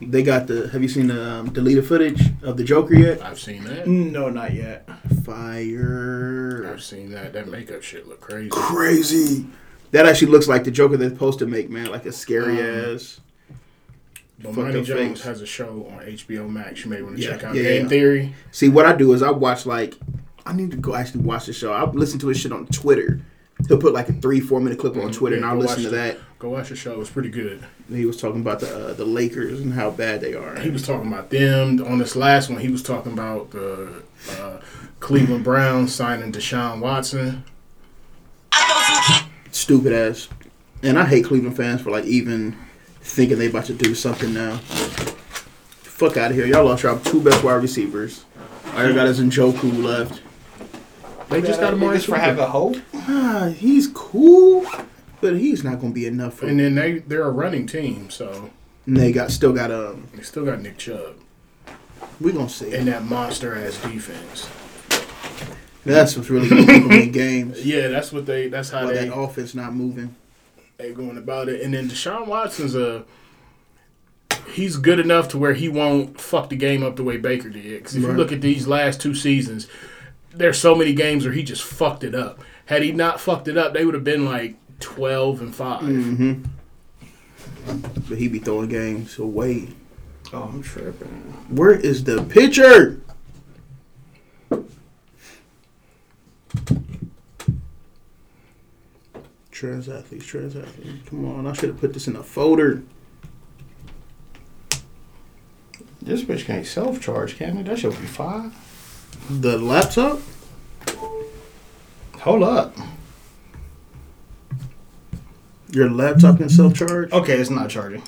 They got the. Have you seen the um, deleted footage of the Joker yet? I've seen that. No, not yet. Fire. I've seen that. That makeup shit look crazy. Crazy. That actually looks like the Joker they're supposed to make, man. Like a scary Um, ass. But Fucked Bomani up Jones face. has a show on HBO Max. You may want to Yeah, check out yeah, Game yeah. Theory. See, what I do is I watch like. I need to go actually watch the show. I listen to his shit on Twitter. He'll put like a three, four minute clip on Twitter, Mm-hmm. Yeah, and I'll listen to watch that. Go watch the show. It was pretty good. He was talking about the uh, the Lakers and how bad they are. He was talking about them on this last one. He was talking about the uh, Cleveland Browns signing Deshaun Watson. Stupid ass. And I hate Cleveland fans for like even thinking they about to do something now. Fuck out of here. Y'all lost your two best wide receivers. All you got is Njoku left. They just got Amari Niggas for Cooper. having hope. Ah, he's cool, but he's not gonna be enough for And then they they're a running team, so And they got still got um. they still got Nick Chubb We gonna see. and that monster ass defense. That's what's really gonna keep in games. Yeah, that's what they. That's how While they that offense not moving. they going about it. And then Deshaun Watson's a. He's good enough to where he won't fuck the game up the way Baker did. Because if you look at these last two seasons, there's so many games where he just fucked it up. Had he not fucked it up, they would have been like twelve and 5 Mm-hmm. But he be throwing games away. Oh, I'm tripping. Where is the pitcher? Trans athletes, trans athletes. Come on, I should have put this in a folder. This bitch can't self charge, can it? That should be fine. The laptop? Hold up. Your laptop can self mm-hmm. charge? Okay, it's not charging.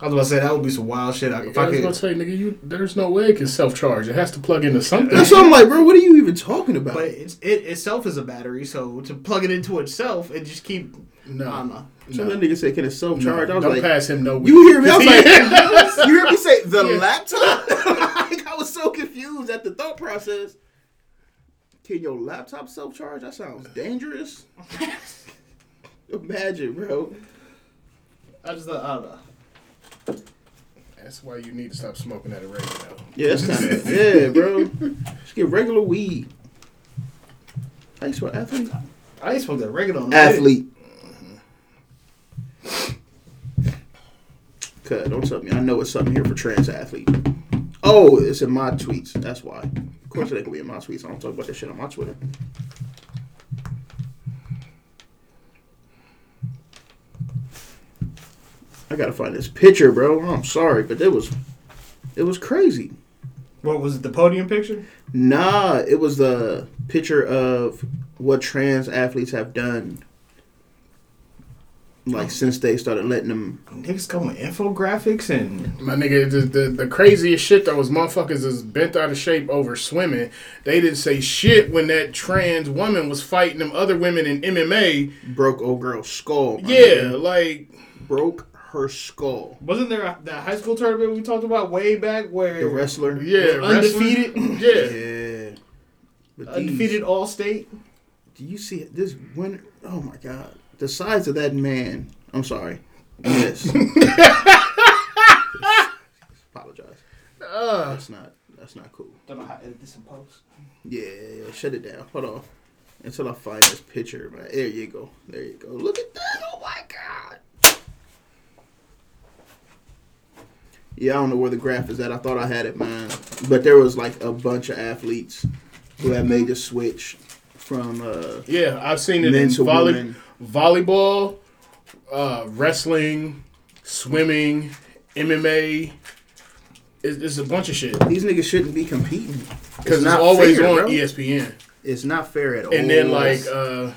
I was about to say that would be some wild shit. If I I was could, gonna say, nigga, you there's no way it can self charge. It has to plug into something. That's what I'm like, bro. What are you even talking about? but it's, it itself is a battery, so to plug it into itself and just keep. No, I don't know. so no. that nigga said, "Can it self No, charge?" I was don't like, pass him no. "You hear me?" I was like, "You hear me say the Yeah. laptop?" like, I was so confused at the thought process. Can your laptop self charge? That sounds dangerous. Imagine, bro. I just thought, I don't know. That's why you need to stop smoking at a. Yeah, yeah, bro. Just get regular weed. How you spell athlete? I supposed to regular on Athlete. Cut. Don't tell me. I know it's something here for trans athlete. Oh, it's in my tweets. That's why. Of course, it ain't gonna be in my tweets. I don't talk about that shit on my Twitter. I gotta find this picture, bro. I'm sorry, but it was, it was crazy. What was it? The podium picture? Nah, it was the picture of what trans athletes have done. Like oh. since they started letting them. Niggas come with infographics and My nigga, the, the the craziest shit though was motherfuckers is bent out of shape over swimming. They didn't say shit when that trans woman was fighting them other women in MMA. broke old girl's skull. Yeah, nigga. like broke her skull. wasn't there a, that high school tournament we talked about way back where The wrestler. yeah, undefeated. Yeah, Yeah. But undefeated all state. do you see this winner? Oh my god, the size of that man. I'm sorry. Yes. Apologize. uh, That's not. That's not cool. Don't know how to edit this in post. Yeah, yeah, yeah, shut it down. Hold on. Until I find this picture, man. There you go. There you go. Look at that. Oh my god. Yeah, I don't know where the graph is at. I thought I had it, man. But there was like a bunch of athletes who had made the switch from uh yeah. I've seen it in volley, women. volleyball, uh, wrestling, swimming, MMA. It's, it's a bunch of shit These niggas shouldn't be competing. because it's, not always fair, on bro. ESPN. It's not fair at all. And then like uh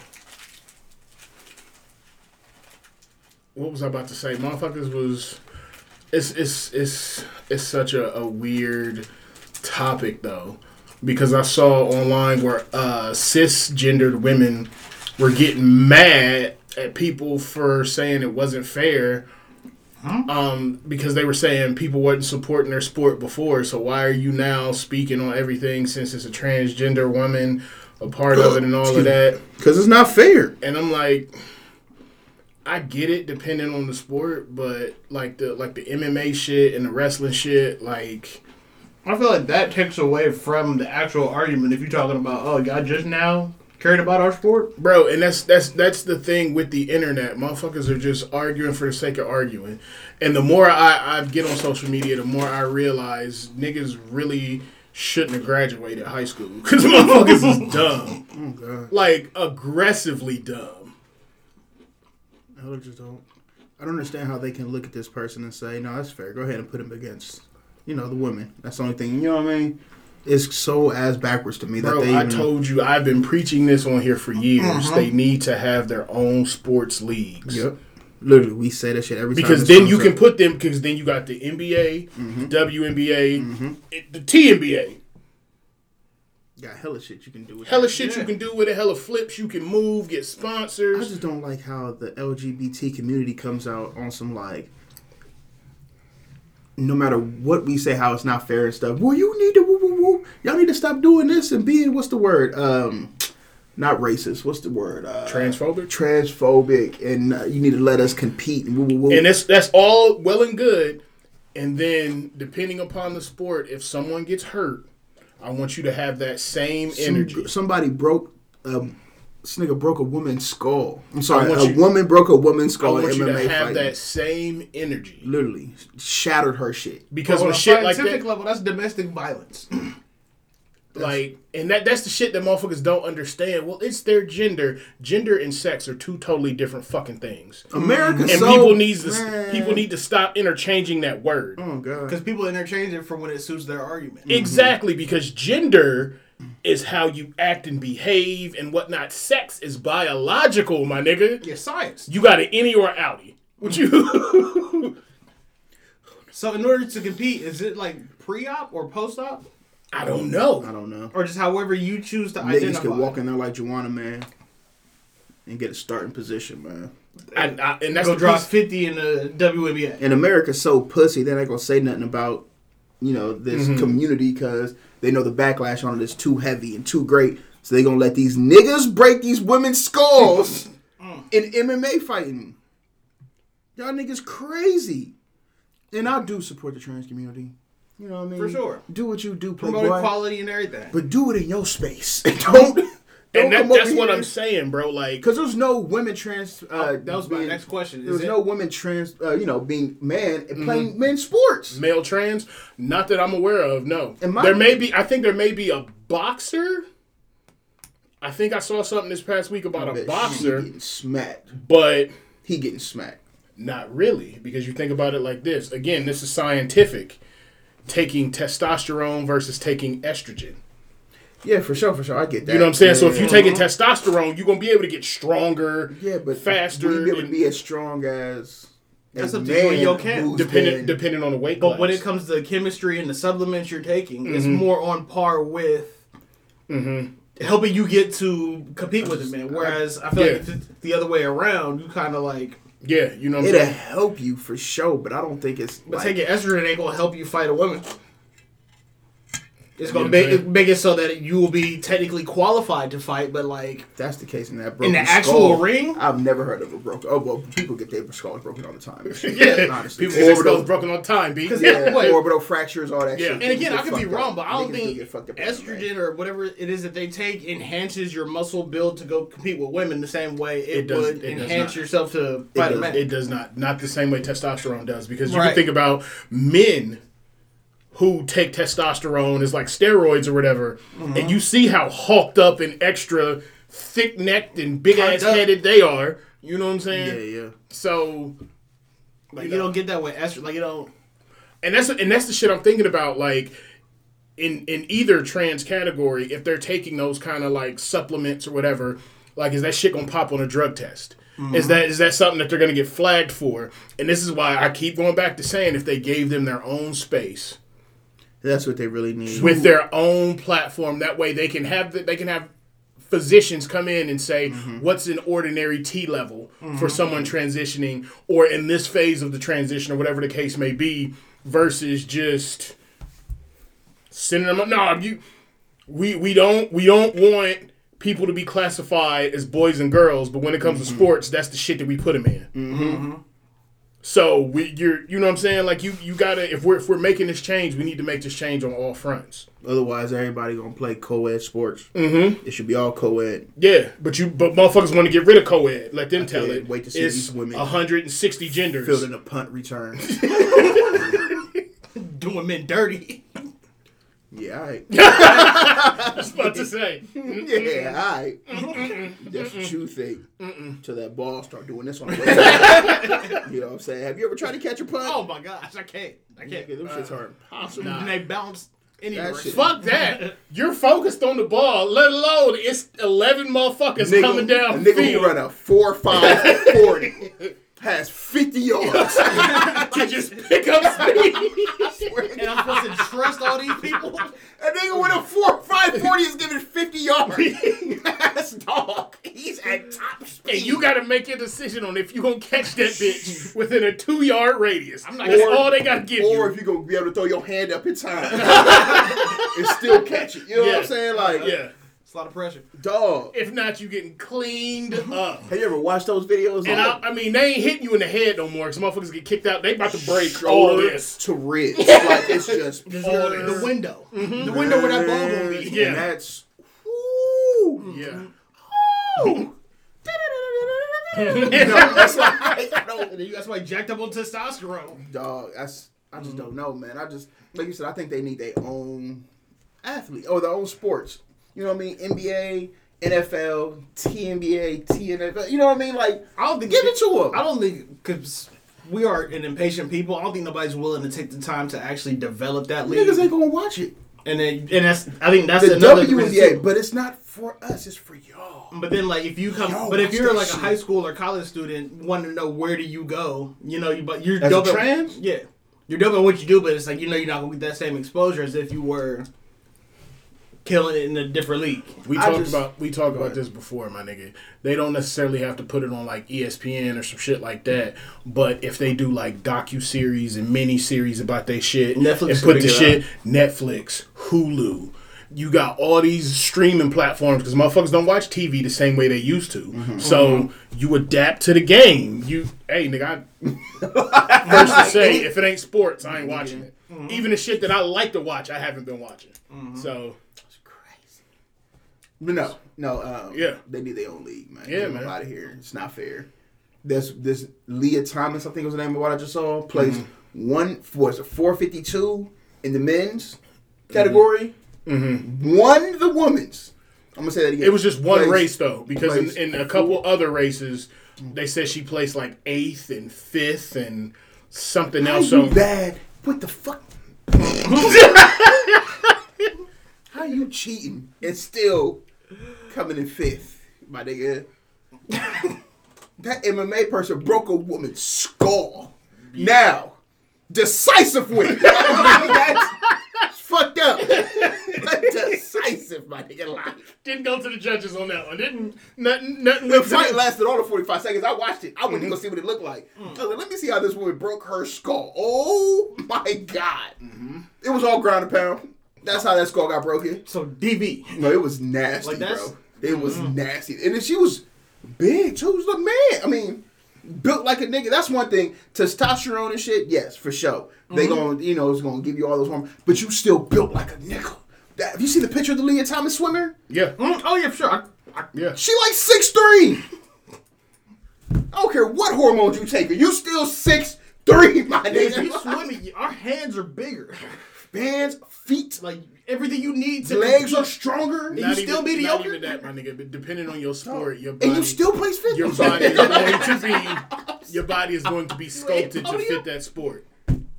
what was I about to say? Motherfuckers was it's it's it's it's such a, a weird topic though. Because I saw online where uh cisgendered women were getting mad at people for saying it wasn't fair. Um, because they were saying people wasn't supporting their sport before, so why are you now speaking on everything since it's a transgender woman a part of it and all of that? because it's not fair. And I'm like, I get it depending on the sport, but like the like the MMA shit and the wrestling shit, like I feel like that takes away from the actual argument. If you're talking about, oh, y'all just now cared about our sport. bro, and that's that's that's the thing with the internet. Motherfuckers are just arguing for the sake of arguing. And the more I, I get on social media, the more I realize niggas really shouldn't have graduated high school because motherfuckers is dumb, Oh god, like aggressively dumb. I just don't. I don't understand how they can look at this person and say, "No, that's fair. Go ahead and put him against, you know, the women." That's the only thing. You know what I mean? It's so ass backwards to me that Bro, they. I told you I've been preaching this on here for years. Uh-huh. They need to have their own sports leagues. Yep. Literally, we say that shit every time. Because then you can put them. Because then you got the NBA, Mm-hmm. WNBA, it- the TNBA. Got hella shit you can do with Hella that. shit you can do with it. Hella flips you can move, get sponsors I just don't like how the LGBT community comes out on some like. No matter what we say, how it's not fair and stuff. Well, you need to woo woo woo. Y'all need to stop doing this and being what's the word? Um, not racist. What's the word? Uh, Transphobic. transphobic, and uh, you need to let us compete. And woo woo woo. And that's that's all well and good. And then depending upon the sport, if someone gets hurt, I want you to have that same Some- energy. somebody broke. Um, this nigga broke a woman's skull. I'm sorry, a you- woman broke a woman's I skull in want you MMA to have fighting. that same energy. Literally shattered her shit. Because on when a shit like scientific that, level, that's domestic violence. like, and that that's the shit that motherfuckers don't understand. Well, it's their gender. Gender and sex are two totally different fucking things. Mm. America, And so, people needs to man. people need to stop interchanging that word. Oh god. Because people interchange it for when it suits their argument. Mm-hmm. Exactly, because gender is how you act and behave and whatnot. Sex is biological, my nigga. Yeah, science. You got an innie or outie. What you? So in order to compete, is it like pre-op or post-op, I don't know. I don't know. or just however you choose to Niggas identify? can walk in there like Juwanna, man, and get a starting position, man. I, I, and that's Go the drop piece- fifty in the WNBA. And America's so pussy, they're not gonna say nothing about, you know, this Mm-hmm. community because they know the backlash on it is too heavy and too great. So they gonna let these niggas break these women's skulls in MMA fighting. Y'all niggas crazy. And I do support the trans community. You know what I mean? For sure. Do what you do, Promote playboy. equality and everything. But do it in your space. don't. don't and that, that's what. I'm saying, bro. Like, Because there's no women trans. Uh, that was my next question. There's Is it, no women trans. Uh, you know, being man and Mm-hmm. playing men's sports. male trans, not that I'm aware of. No, And my- there may be. I think there may be a boxer. I think I saw something this past week about a Bet boxer, He getting smacked. but He getting smacked. Not really, because you think about it like this. Again, this is scientific. Taking testosterone versus taking estrogen. Yeah, for sure, for sure. I get that. You know what I'm saying? So if you're taking testosterone, you're gonna be able to get stronger, yeah, but faster, will you be able to be as strong as That's a up to you and man your camp. depending depending on the weight But class. when it comes to the chemistry and the supplements you're taking, it's Mm-hmm. more on par with helping you get to compete with it, man. Whereas I feel Yeah. like if it's the other way around, you kind of like, yeah, you know what I'm It'll saying. help you for sure, but I don't think it's. but like, taking estrogen ain't gonna help you fight a woman. It's gonna make, what make it so that you will be technically qualified to fight, but like if that's the case in that in the actual skull, ring, I've never heard of a broken. Oh well, people get their skulls broken all the time. Yeah, honestly, people get their orbital, skulls broken all the time, B. yeah, Wait. orbital fractures, all that Yeah. shit. And again, I could be wrong, up. but I don't think get fucked up in estrogen or whatever it is that they take enhances your muscle build to go compete with women the same way it, It does- would it enhance yourself to fight a does- man. It does not. Not the same way testosterone does. Because you Right. can think about men who take testosterone as like steroids or whatever, Mm-hmm. and you see how hulked up and extra thick necked and big ass headed they are. You know what I'm saying? Yeah, yeah. So, like you don't get that with estrogen. Like you don't. and that's and that's the shit I'm thinking about. Like in in either trans category, if they're taking those kind of like supplements or whatever, like is that shit gonna pop on a drug test? Is that is that something that they're gonna get flagged for? And this is why I keep going back to saying if they gave them their own space That's what they really need. with their own platform, that way they can have the, they can have physicians come in and say mm-hmm. what's an ordinary T level for mm-hmm. someone transitioning or in this phase of the transition or whatever the case may be versus just sending them up. no you we we don't we don't want people to be classified as boys and girls, but when it comes to mm-hmm. sports, that's the shit that we put them in. So we, you're, you know what I'm saying? Like you, you gotta. If we're if we're making this change, we need to make this change on all fronts. Otherwise, everybody gonna play co-ed sports. Mm-hmm. It should be all co-ed. Yeah, but you, but motherfuckers want to get rid of co-ed. Let them tell it. wait to see it's these women 160 genders. Fielding a punt return. Doing men dirty. Yeah, all right. I was about to say. Yeah, all right. That's what you think. Till that ball start doing this on the way. you know what I'm saying? Have you ever tried to catch a punt? Oh my gosh, I can't. I can't. Yeah, them shits uh, are impossible. And they bounce anywhere. That Fuck that. You're focused on the ball, let alone it's 11 motherfuckers Nigga, coming down a nigga who field run a 4 5 40 has 50 yards. to just pick up speed. And I'm supposed to trust all these people? A nigga with a 4 5 40 is giving 50 yards. That's dog. He's at top speed. and you got to make your decision on if you're going to catch that bitch within a two yard radius. I'm not That's all they got to give or you. Or if you're going to be able to throw your hand up in time and still catch it. You know what I'm saying? Like, yeah. It's a lot of pressure. dog. If not, you getting cleaned up. Have you ever watched those videos? And I, I mean, they ain't hitting you in the head no more because motherfuckers get kicked out. They about to break all this. to wrist. like, it's just Because all you're this. the window. Mm-hmm. The window where that ball gonna be. Yeah. And that's. Woo. Yeah. Ooh. no, that's like I don't, And then you got somebody jacked up on testosterone. dog. That's I just mm. don't know, man. I just like you said. I think they need their own athlete or oh, their own sports. You know what I mean? NBA, NFL, TNBA, TNFL. You know what I mean? Like, I don't think give it to them. I don't think because we are an impatient people. I don't think nobody's willing to take the time to actually develop that league. Niggas ain't gonna watch it. and then and that's I think that's The another WNBA, but it's not for us. It's for y'all. But then, like, if you come, Yo, but if you're like shit. a high school or college student, wanting to know where do you go, you know, you but you're As a dope at- trans? yeah, you're dope at what you do, but it's like you know you're not gonna get that same exposure as if you were killing it in a different league. We I talked just- about we talked about this before, my nigga. They don't necessarily have to put it on like ESPN or some shit like that. But if they do like docu series and mini series about their shit, Netflix and put the pick it shit Netflix, Hulu. You got all these streaming platforms because motherfuckers don't watch TV the same way they used to. Mm-hmm. So you adapt to the game. You, hey nigga, I first to say if it ain't sports, I ain't watching it. Mm-hmm. Even the shit that I like to watch, I haven't been watching. So It's crazy. But no, no. Um, Yeah. they need their own league, man. Yeah, Get man. Out of here. It's not fair. This this Lia Thomas, I think was the name of what I just saw, plays Mm-hmm. one was four fifty two in the men's category. Mm-hmm. Won the women's. I'm gonna say that again. It was just one Placed- race though, because in, in a couple other races, they said she placed like eighth and fifth and something How else. you So bad? What the fuck? How you cheating and still coming in fifth, my nigga? that MMA person broke a woman's skull. Now, decisive win. That's fucked up. decisive, my nigga. Like, didn't go to the judges on that one. Didn't nothing. Nothing. the fight lasted all the 45 seconds. I watched it. I went to go see what it looked like. Mm. Like, let me see how this woman broke her skull. Oh my God. Mm-hmm. It was all ground and pound. That's how that skull got broken. So DB. No, it was nasty, Like, that's- bro. It was nasty. And then she was big, too. She was a man. I mean, built like a nigga. That's one thing. Testosterone and shit, yes, for sure. They gonna, you know, it's gonna give you all those hormones. But you still built like a nigga. That, have you seen the picture of the Lia Thomas swimmer? Yeah, Mm, oh yeah, for sure. I, I, yeah. She like six three. I don't care what hormones you take, you still six three, my if you nigga. swimming, our hands are bigger. Hands, feet, Like everything you need to legs are stronger, you Not still even, mediocre? Not even that, my nigga. But depending on your sport, your body, and you still play fifth. your body is going to be your body is going to be sculpted to podium? fit that sport.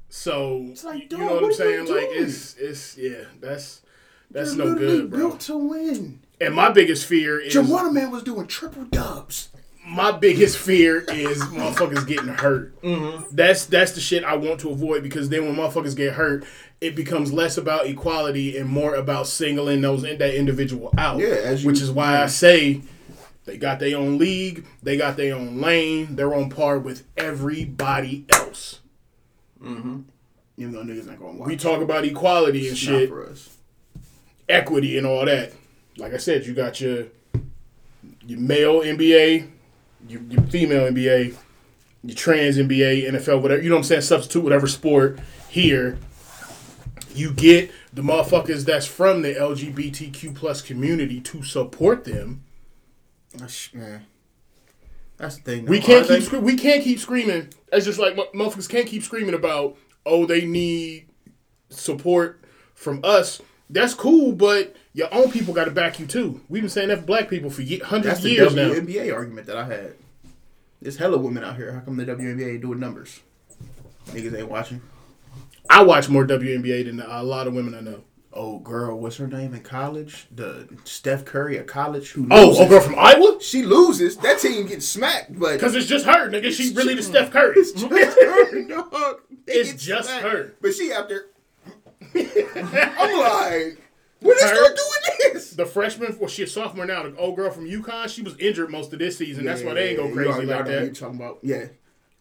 So like, you know what I'm saying? you Like it's it's yeah, that's that's They're no good, bro. Built to win. And my biggest fear is Juwanna Mann was doing triple dubs. my biggest fear is motherfuckers getting hurt. Mm-hmm. That's that's the shit I want to avoid because then when motherfuckers get hurt, it becomes less about equality and more about singling those that individual out. Yeah, as you- which is why I say they got their own league, they got their own lane, they're on par with everybody else. Mm-hmm. Even though niggas ain't gonna watch. We talk about equality and It's shit, not for us. equity and all that. Like I said, you got your your male NBA, your, your female NBA, your trans NBA, NFL, whatever. You know what I'm saying? Substitute whatever sport here. You get the motherfuckers that's from the LGBTQ plus community to support them. That's, man. That's the thing. We can't Are they- keep scre- we can't keep screaming. It's just like motherfuckers can't keep screaming about oh they need support from us. That's cool, but your own people got to back you too. We've been saying that for black people for hundreds That's of the years now. WNBA argument that I had. There's hella women out here. How come the WNBA ain't doing numbers? Niggas ain't watching. I watch more WNBA than a lot of women I know. Oh, girl, what's her name in college? The Steph Curry at college who Oh, loses. oh, girl from Iowa? She loses. That team gets smacked, but Because it's just her, nigga. She's really the Steph Curry. it's just her, dog. They It's just smacked. her. But she out there. I'm like, when they Her- start doing this? The freshman, well, she's a sophomore now. The old girl from UConn, she was injured most of this season. That's why they ain't go crazy you like know what you're that. talking about. Yeah,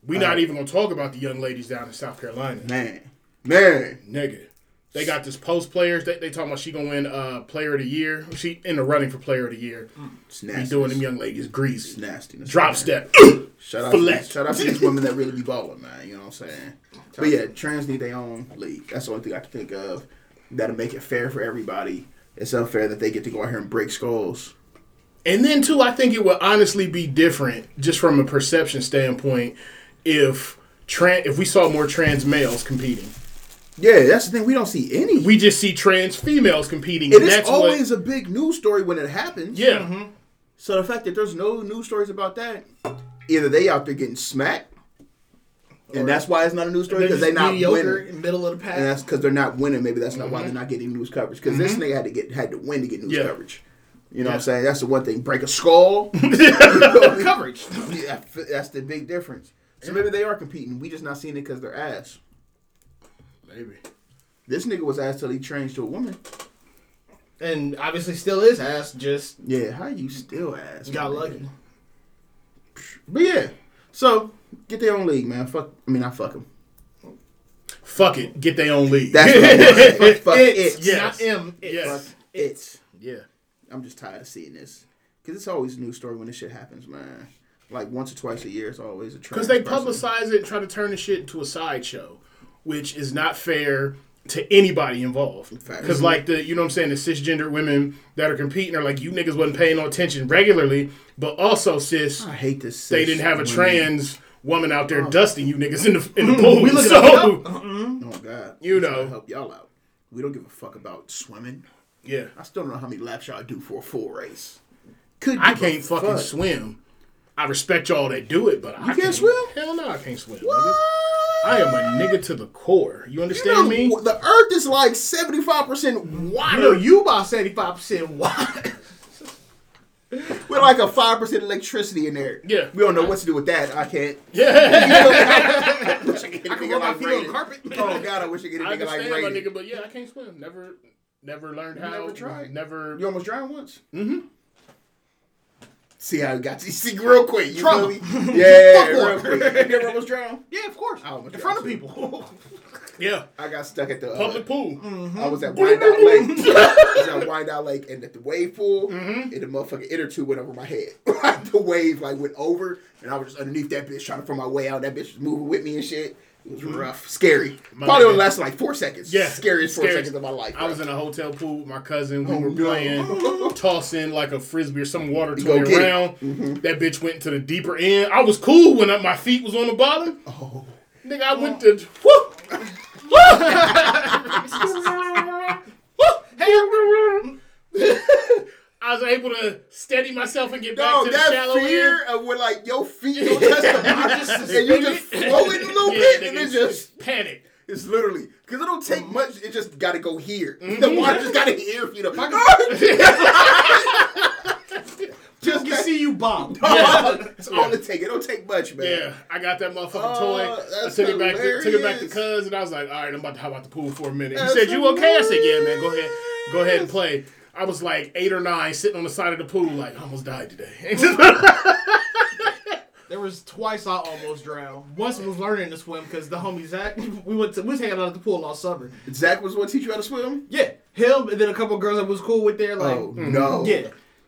We're not even gonna talk about the young ladies down in South Carolina. man, man. Nigga. They got this post players. They, they talking about she gonna win uh player of the year. She in the running for player of the year. It's Be doing them young ladies greasy. It's nasty. Drop step. Shout out, to Fillet. these, shout out to these women that really be balling, man. You know what I'm saying? But yeah, trans need their own league. That's the only thing I can think of that'll make it fair for everybody. It's unfair that they get to go out here and break skulls. And then too, I think it would honestly be different, just from a perception standpoint, if trans if we saw more trans males competing. Yeah, that's the thing. We don't see any. We just see trans females competing. it and is that's always what, a big news story when it happens. yeah. Mm-hmm. So the fact that there's no news stories about that, either they out there getting smacked, and that's why it's not a news story because They're they just not mediocre winning. in middle of the pack. And that's because they're not winning. Maybe that's not why mm-hmm. they're not getting news coverage. Because this mm-hmm. nigga had to get had to win to get news Yeah. coverage. You know what I'm saying? That's the one thing. Break a skull. coverage. Yeah, that's the big difference. So maybe they are competing. We just not seeing it because they're ass. Maybe. This nigga was asked till he changed to a woman. And obviously still is ass, just Yeah, how you still ass? got my lucky. But yeah, so get their own league, man. Fuck. I mean, I fuck them. Fuck it. Get their own league. That's what fuck, fuck It's it. Yes. not M. It's. Yes. Fuck it. yeah. I'm just tired of seeing this because it's always a new story when this shit happens, man. Like once or twice a year, it's always a trend. Because they person. publicize it and try to turn the shit into a sideshow, which is not fair to anybody involved. Because like the you know what I'm saying, the cisgender women that are competing are like you niggas wasn't paying no attention regularly, but also cis. I hate this. they didn't have a women. trans woman out there dusting you niggas in the in the mm-hmm. pool. We looking so up. Oh God, You know. help y'all out. We don't give a fuck about swimming. yeah, I still don't know how many laps y'all do for a full race. Could I can't fucking fuck. swim. I respect y'all that do it, but I can't can't swim? Hell no, I can't swim. What? Nigga. I am a nigga to the core. You You understand know, me? The Earth is like seventy five percent I know you about seventy five percent water. We're like a five percent electricity in there. Yeah. we don't know what to do with that. I can't. Yeah. wish I could get a I nigga like feet on the Raiden. carpet. Oh God, I wish I could get a I nigga like understand my nigga, but yeah, I can't swim. Never, never learned how. never tried? Never. You almost drowned once. Mm-hmm. See how you got you see real quick. You Trauma. feel me? Yeah, Fuck real quick. You ever almost drowned? Yeah, of course. I almost In front of drowned, people. Yeah. I got stuck at the uh, Public pool. I was at Wyandotte Lake. I was at Wyandotte Lake, and at the wave pool, Mm-hmm. and the motherfucking inner tube went over my head. like the wave like went over, and I was just underneath that bitch trying to find my way out. That bitch was moving with me and shit. It was rough, scary. My Probably only lasted like four seconds. Yeah. scariest four Scary. seconds of my life. I was in a hotel pool with my cousin. We Oh, were no. playing, tossing like a frisbee or some water You toy go get it. around. Mm-hmm. That bitch went to the deeper end. I was cool when my feet was on the bottom. Oh. Nigga, I went to. Whoop! I was able to steady myself and get back No, to the that shallow fear end. of when like your feet don't touch the bottom and you just floating a little Yeah, bit, and it it's just panic. it's literally because it don't take Mm-hmm. much. It just got to go here. The water just got to here for you to. Just can see you bob. That's all it take. It don't take much, man. Yeah, I got that motherfucking Oh, toy. I that's took it back. To, took it back to. Cuz, and I was like, "All right, I'm about to hop out the pool for a minute." That's he said, "You okay?" I said, "Yeah, man. Go ahead, go ahead and play." I was like eight or nine, sitting on the side of the pool, like I almost died today. There was twice I almost drowned. Once I was learning to swim because the homie Zach, we went to we was hanging out at the pool all summer. Zach was what teach you how to swim. Yeah, him and then a couple girls that was cool with there. Like, Oh mm-hmm. no! yeah,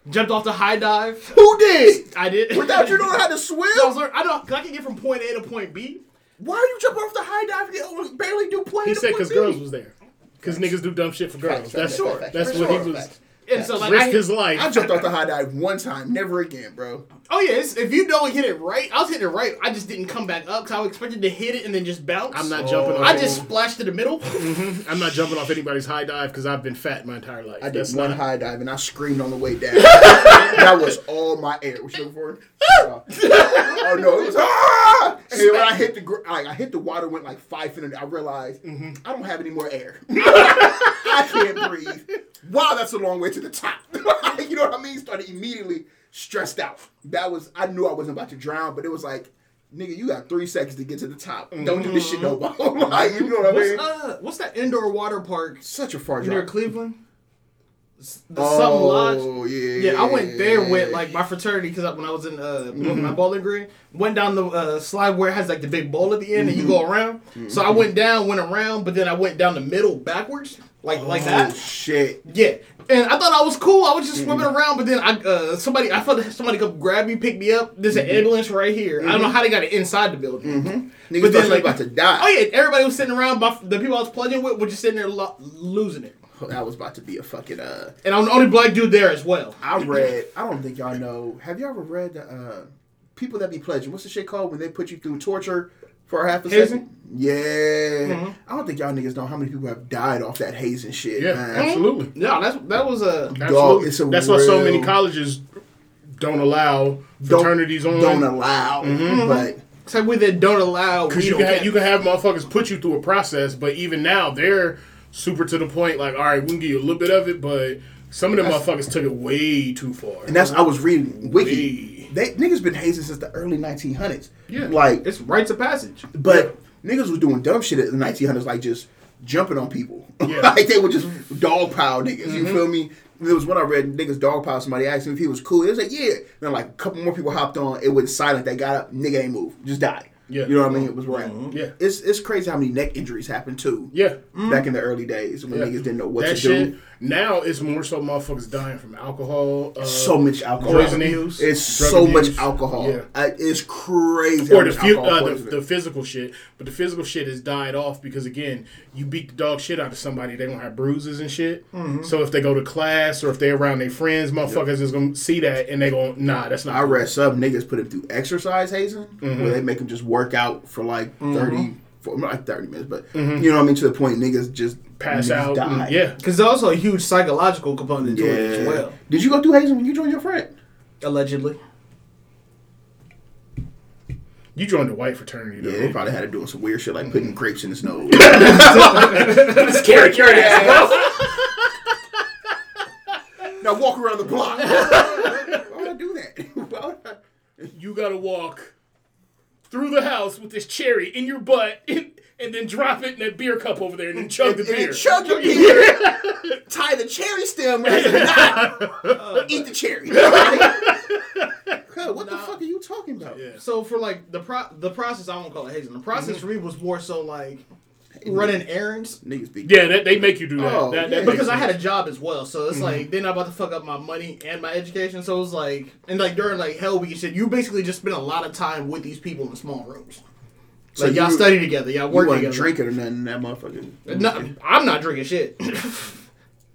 Jumped off the high dive. Who did? I did. Without you knowing how to swim? I was learn- I know. 'cause I can get from point A to point B. Why are you jumping off the high dive and you only oh, barely do play? He to said because girls was there. Because niggas do dumb shit for girls. Facts, That's facts, facts, That's what he facts, was. Facts. And so like, Risked I, his life. I jumped off the high dive one time, never again, bro. oh yeah, it's, if you don't hit it right, I was hitting it right. I just didn't come back up because I was expected to hit it and then just bounce. I'm not jumping off. I just splashed to the middle. I'm not jumping off anybody's high dive because I've been fat my entire life. I did That's one not- high dive and I screamed on the way down. that was all my air. What you looking for? Oh no, it was ah! And then when I hit the gr- like, I hit the water, went like five feet. under, I realized Mm-hmm. I don't have any more air. I can't breathe. Wow, that's a long way to the top. you know what I mean? Started immediately stressed out. That was I knew I wasn't about to drown, but it was like. Nigga, you got three seconds to get to the top. Don't do this shit no more. like, you know what I What's mean? uh, what's that indoor water park Such a far near drop. Cleveland? The something lodge. Oh yeah. Yeah, I went there with like my fraternity because when I was in uh Mm-hmm. my bowling green, went down the uh, slide where it has like the big bowl at the end and you Mm-hmm. go around. So I went down, went around, but then I went down the middle backwards, like like Oh that. shit. Yeah, and I thought I was cool. I was just Mm-hmm. swimming around, but then I uh somebody I felt somebody come grab me, pick me up. There's Mm-hmm. an ambulance right here. I don't know how they got it inside the building. Niggas But then, like- about to die. Oh yeah, everybody was sitting around. My, the people I was pledging with were just sitting there lo- losing it, That was about to be a fucking uh. and I'm the only black dude there as well. I read. I don't think y'all know. Have you ever read uh, people that be pledging? What's the shit called when they put you through torture for a half a Hazing? second? Yeah. Mm-hmm. I don't think y'all niggas know how many people have died off that hazing shit. Yeah, man. absolutely. Mm-hmm. No, that's that was a dog. it's a That's why so many colleges don't allow Don't- fraternities on. Don't allow, mm-hmm. but Same way they don't allow. Because you can have, you can have motherfuckers put you through a process, but even now they're super to the point. Like, all right, we can give you a little bit of it, but some of them motherfuckers took it way too far. and that's I was reading wiki. Way. They niggas been hazing since the early 1900s. Yeah. like It's rites of passage. But niggas was doing dumb shit in the 1900s, like just jumping on people. Yeah. like they were just mm-hmm. dog pile niggas. You mm-hmm. feel me? There was one I read, niggas dog pile somebody, asked him if he was cool. It was like, yeah. Then like a couple more people hopped on. It went silent. They got up. Nigga ain't move. Just died. Yeah. You know what I mean? It was right. Yeah. It's it's crazy how many neck injuries happened too. Yeah. Back in the early days when Yeah. niggas didn't know what that to shit. do. Now it's more so motherfuckers dying from alcohol. Uh, So much alcohol. poisoning. abuse. It's so abuse. much alcohol. Yeah. I, it's crazy. or the, fu- uh, the, the physical shit, but the physical shit has died off because again, you beat the dog shit out of somebody, they gonna have bruises and shit. Mm-hmm. So if they go to class or if they're around their friends, motherfuckers is gonna see that and they go, nah, that's not. I cool. read some niggas put him through exercise hazing, where they make him just work out for like mm-hmm. 30, for, not like 30 minutes, but mm-hmm. you know what I mean? To the point niggas just pass niggas out. die. and- yeah, Because there's also a huge psychological component to Yeah. it as well. Did you go through hazing when you joined your friend? Allegedly. you joined the white fraternity though. Yeah, they probably had to doing some weird shit like putting mm-hmm. grapes in his nose. Scary, scary ass. now walk around the block. Why would I do that? Why would I? You gotta walk through the house with this cherry in your butt. And, then drop it in that beer cup over there, and then chug And, the and beer. chug the beer, tie the cherry stem as a knot, eat the cherry. Cuz, what the fuck are you talking about? Yeah. So for like the pro- the process, I won't call it hazing. The process mm-hmm. for me was more so like running errands Niggas be Yeah, that, they make you do that. Oh, that, that makes because I had a job as well. So it's mm-hmm. like they're not about to fuck up my money and my education. So it was like and like during like hell week and shit, you basically just spend a lot of time with these people in small rooms. So Like y'all study together, y'all work wasn't together. drinking or nothing, that motherfucker. No, I'm not drinking shit.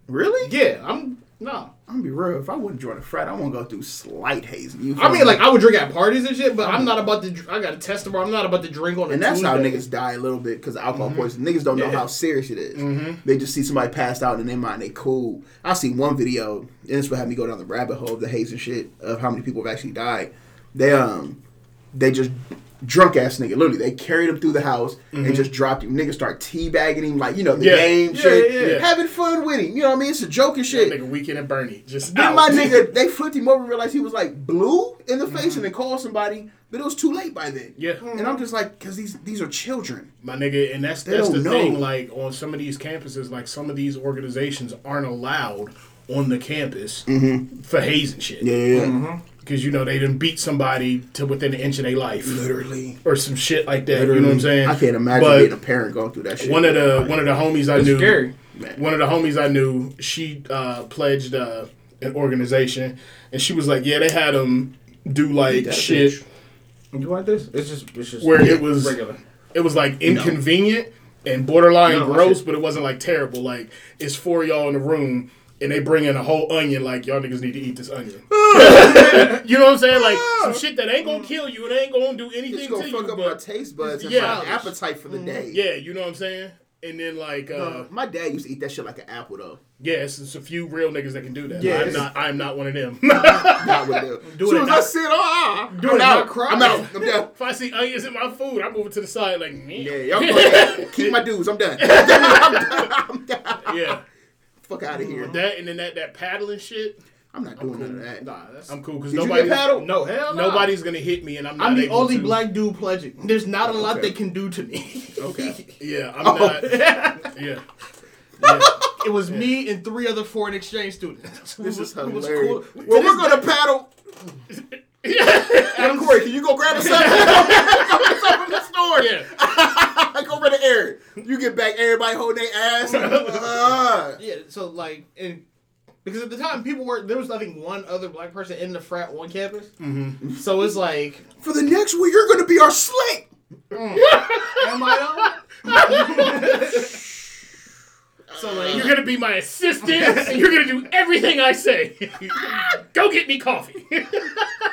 Really? yeah, I'm no. I'm gonna be real. If I wouldn't join a frat, I want to go through slight hazing. You I mean, me? like I would drink at parties and shit, but I'm not about to. dr- I got to test tomorrow. I'm not about to drink on. a and that's how Tuesday. niggas die a little bit because alcohol poisoning. Niggas don't know how serious it is. They just see somebody passed out in their mind they cool. I seen one video, and this would have me go down the rabbit hole of the hazing shit of how many people have actually died. They um, they just drunk ass nigga. Literally, they carried him through the house and mm-hmm. just dropped him. Niggas start teabagging him like you know the Yeah. game Yeah, shit, yeah, yeah. having fun with him. You know what I mean? It's a joke and shit. That nigga weekend at Bernie. Just Then out. my nigga, they flipped him over and realized he was like blue in the face mm-hmm. and then called somebody, but it was too late by then. Yeah. And I'm just like, because these these are children. My nigga, and that's They that's the don't thing. Like on some of these campuses, like some of these organizations aren't allowed on the campus mm-hmm. for hazing shit. Yeah. Because you know they didn't beat somebody to within an inch of their life Literally. or some shit like that. You know what I'm saying? I can't imagine But being a parent going through that shit. one of the one of the homies I It's knew, scary. One of the homies I knew, she uh, pledged uh, an organization, and she was like, yeah, they had them do like that shit. bitch. You want this? It's just it's just Where it was- regular. It was like inconvenient and borderline No, gross, but it wasn't like terrible. Like it's four y'all in the room. And they bring in a whole onion, like y'all niggas need to eat this onion. you know what I'm saying? Like some shit that ain't gonna kill you, it ain't gonna do anything It's gonna to fuck you. up my taste buds and Yeah. my appetite for the day. yeah, you know what I'm saying. And then like, uh, Uh, my dad used to eat that shit like an apple though. yeah, it's, it's a few real niggas that can do that. Yeah, I'm not. I'm not one of them. Not with them. Do Soon it I said, ah, do I'm it out. cry. I'm out. I'm done. if I see onions in my food, I move it to the side like, Yeah, yeah, y'all go ahead. Keep my dudes. I'm done. I'm done. I'm done. yeah. Fuck out of here. That and then that that paddling shit. I'm not doing none of that. Nah, that's I'm cool because Did you nobody. get paddled? no hell. No. Nobody's gonna hit me, and I'm not. I'm the able only to. black dude pledging. There's not a lot Okay. they can do to me. Okay. Yeah, I'm Oh. not. Yeah. yeah. It was me and three other foreign exchange students. This is was hilarious. cool. Well, we're gonna paddle. Adam Corey, can you go grab us something? go get something from the store. Yeah. go run the errand. You get back, everybody holding their ass. Uh, Yeah, so like, and because at the time people were there was I think one other black person in the frat on campus. Mm-hmm. So it's like, for the next week, you're gonna be our slate. am I though? So like, You're gonna be my assistant, and you're gonna do everything I say. Go get me coffee.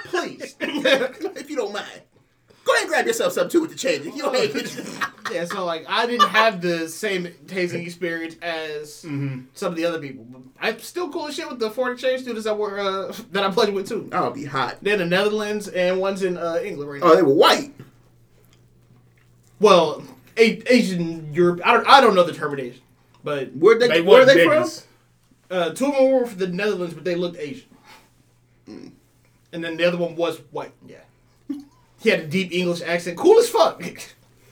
Please, if you don't mind, go ahead and grab yourself something too with the change. You don't yeah, so like I didn't have the same tasting experience as some of the other people. I'm still cool as shit with the foreign exchange students that were uh, that I played with too. I'll be hot. They're in the Netherlands and one's in uh, England right now. Oh, they were white. well, a- Asian Europe. I don't. I don't know the termination, but Where they, They where are want they from? uh, two of them were from the Netherlands, but they looked Asian. And then the other one was white. Yeah, he had a deep English accent, cool as fuck.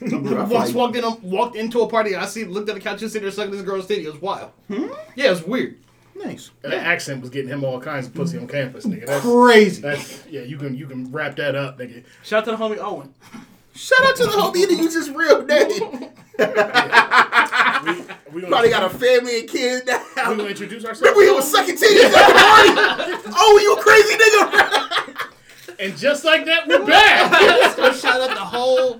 Once walked in, walked into a party. I see, looked at the couch and sitting there sucking this girl's titty. It was wild. Yeah, it was weird, Nice. And the accent was getting him all kinds of pussy on campus, nigga. That's, crazy. that's yeah. You can you can wrap that up, nigga. Shout out to the homie Owen. Shout out to the homie that used his real name. We, we Probably got a family and kids now. we gonna introduce ourselves. Remember he was sucking titties at the party? Oh, you a crazy nigga. and just like that, we're back. So shout out the whole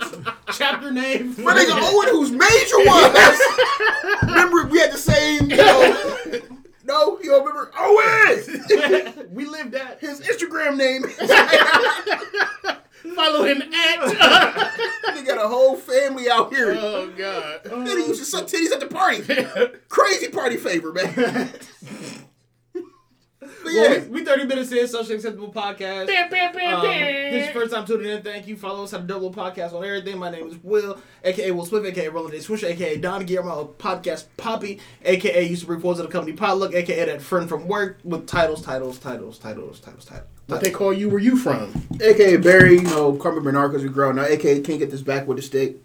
chapter name. My nigga Owen, who's major was. remember we had the same, you know. No, you don't remember Owen? we lived at His Instagram name. Follow him at. he got a whole family out here. oh god. And he used to suck titties at the party. Crazy party favor, man. But yeah, Well, we, we 30 minutes in, socially acceptable podcast. Bam, bam, bam, Um, bam. this is your first time tuning in. Thank you. Follow us at Double Podcast on everything. My name is Will, aka Will Smith, aka Roland Day Swisher, aka Don Guillermo of Podcast Poppy, aka used to bring forwards of the company Potluck, aka that friend from work with titles, titles, titles, titles, titles, titles. What they call you? Where you from? AKA Barry, you know, Carmen Bernard because we grow now. AKA can't get this back with a stick.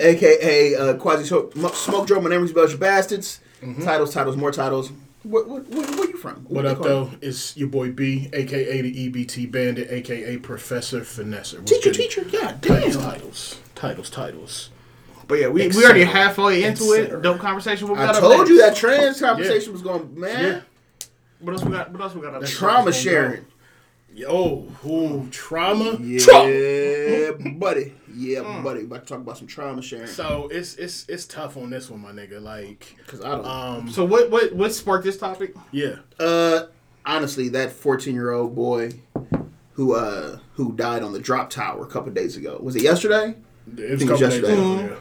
AKA uh, Quasi Smoke Smoke Drum and Emery's Belgian Bastards. Titles, titles, more titles. What, what, what, where you from? What they up call you? though? It's your boy B, aka the EBT Bandit, aka Professor Finesser. Teacher, teacher, god Titles, damn. titles, titles, titles. But yeah, we, Et we already cetera. halfway into it. Dope conversation. What we I got up told next? you that trans conversation was going, man. Yeah. What else we got? What else we got up? Trauma sharing. Yo, ooh, trauma. Yeah, Trauma. buddy. Yeah, buddy. About to talk about some trauma sharing. So it's it's it's tough on this one, my nigga. Like, Because I don't. um, So what what what sparked this topic? yeah, Uh, honestly, that 14 year old boy who uh who died on the drop tower a couple days ago was it yesterday? it was think a it's couple days yesterday. ago,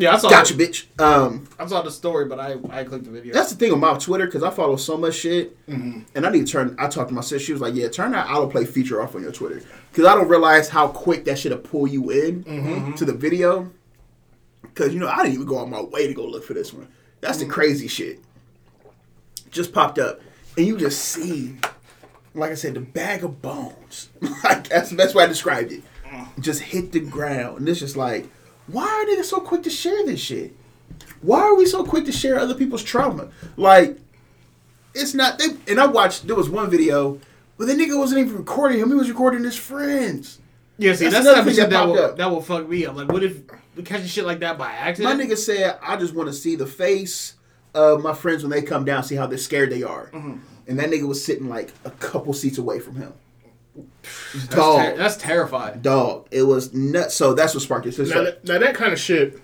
yeah. Yeah, I saw. Gotcha, bitch. Um, I saw the story, but I I clicked the video. that's the thing about Twitter because I follow so much shit, mm-hmm. and I need to turn. I talked to my sister. She was like, "Yeah, turn that autoplay feature off on your Twitter because I don't realize how quick that shit'll pull you in mm-hmm. to the video. Because you know I didn't even go on my way to go look for this one. That's the mm-hmm. crazy shit. Just popped up, and you just see, like I said, the bag of bones. like that's the best way I described it. Mm. Just hit the ground, and it's just like, why are niggas so quick to share this shit? Why are we so quick to share other people's trauma? Like, it's not. They, and I watched. There was one video where the nigga wasn't even recording him; he was recording his friends. Yeah, see, That's that's, another the thing that that will, up. that will fuck me up. Like, what if we catching shit like that by accident? My nigga said, "I just want to see the face of my friends when they come down, see how they're scared they are." Mm-hmm. and that nigga was sitting like a couple seats away from him. That's, Dog, ter- that's terrifying. dog, it was nuts. So that's what sparked this. Now, So- that- now that kind of shit,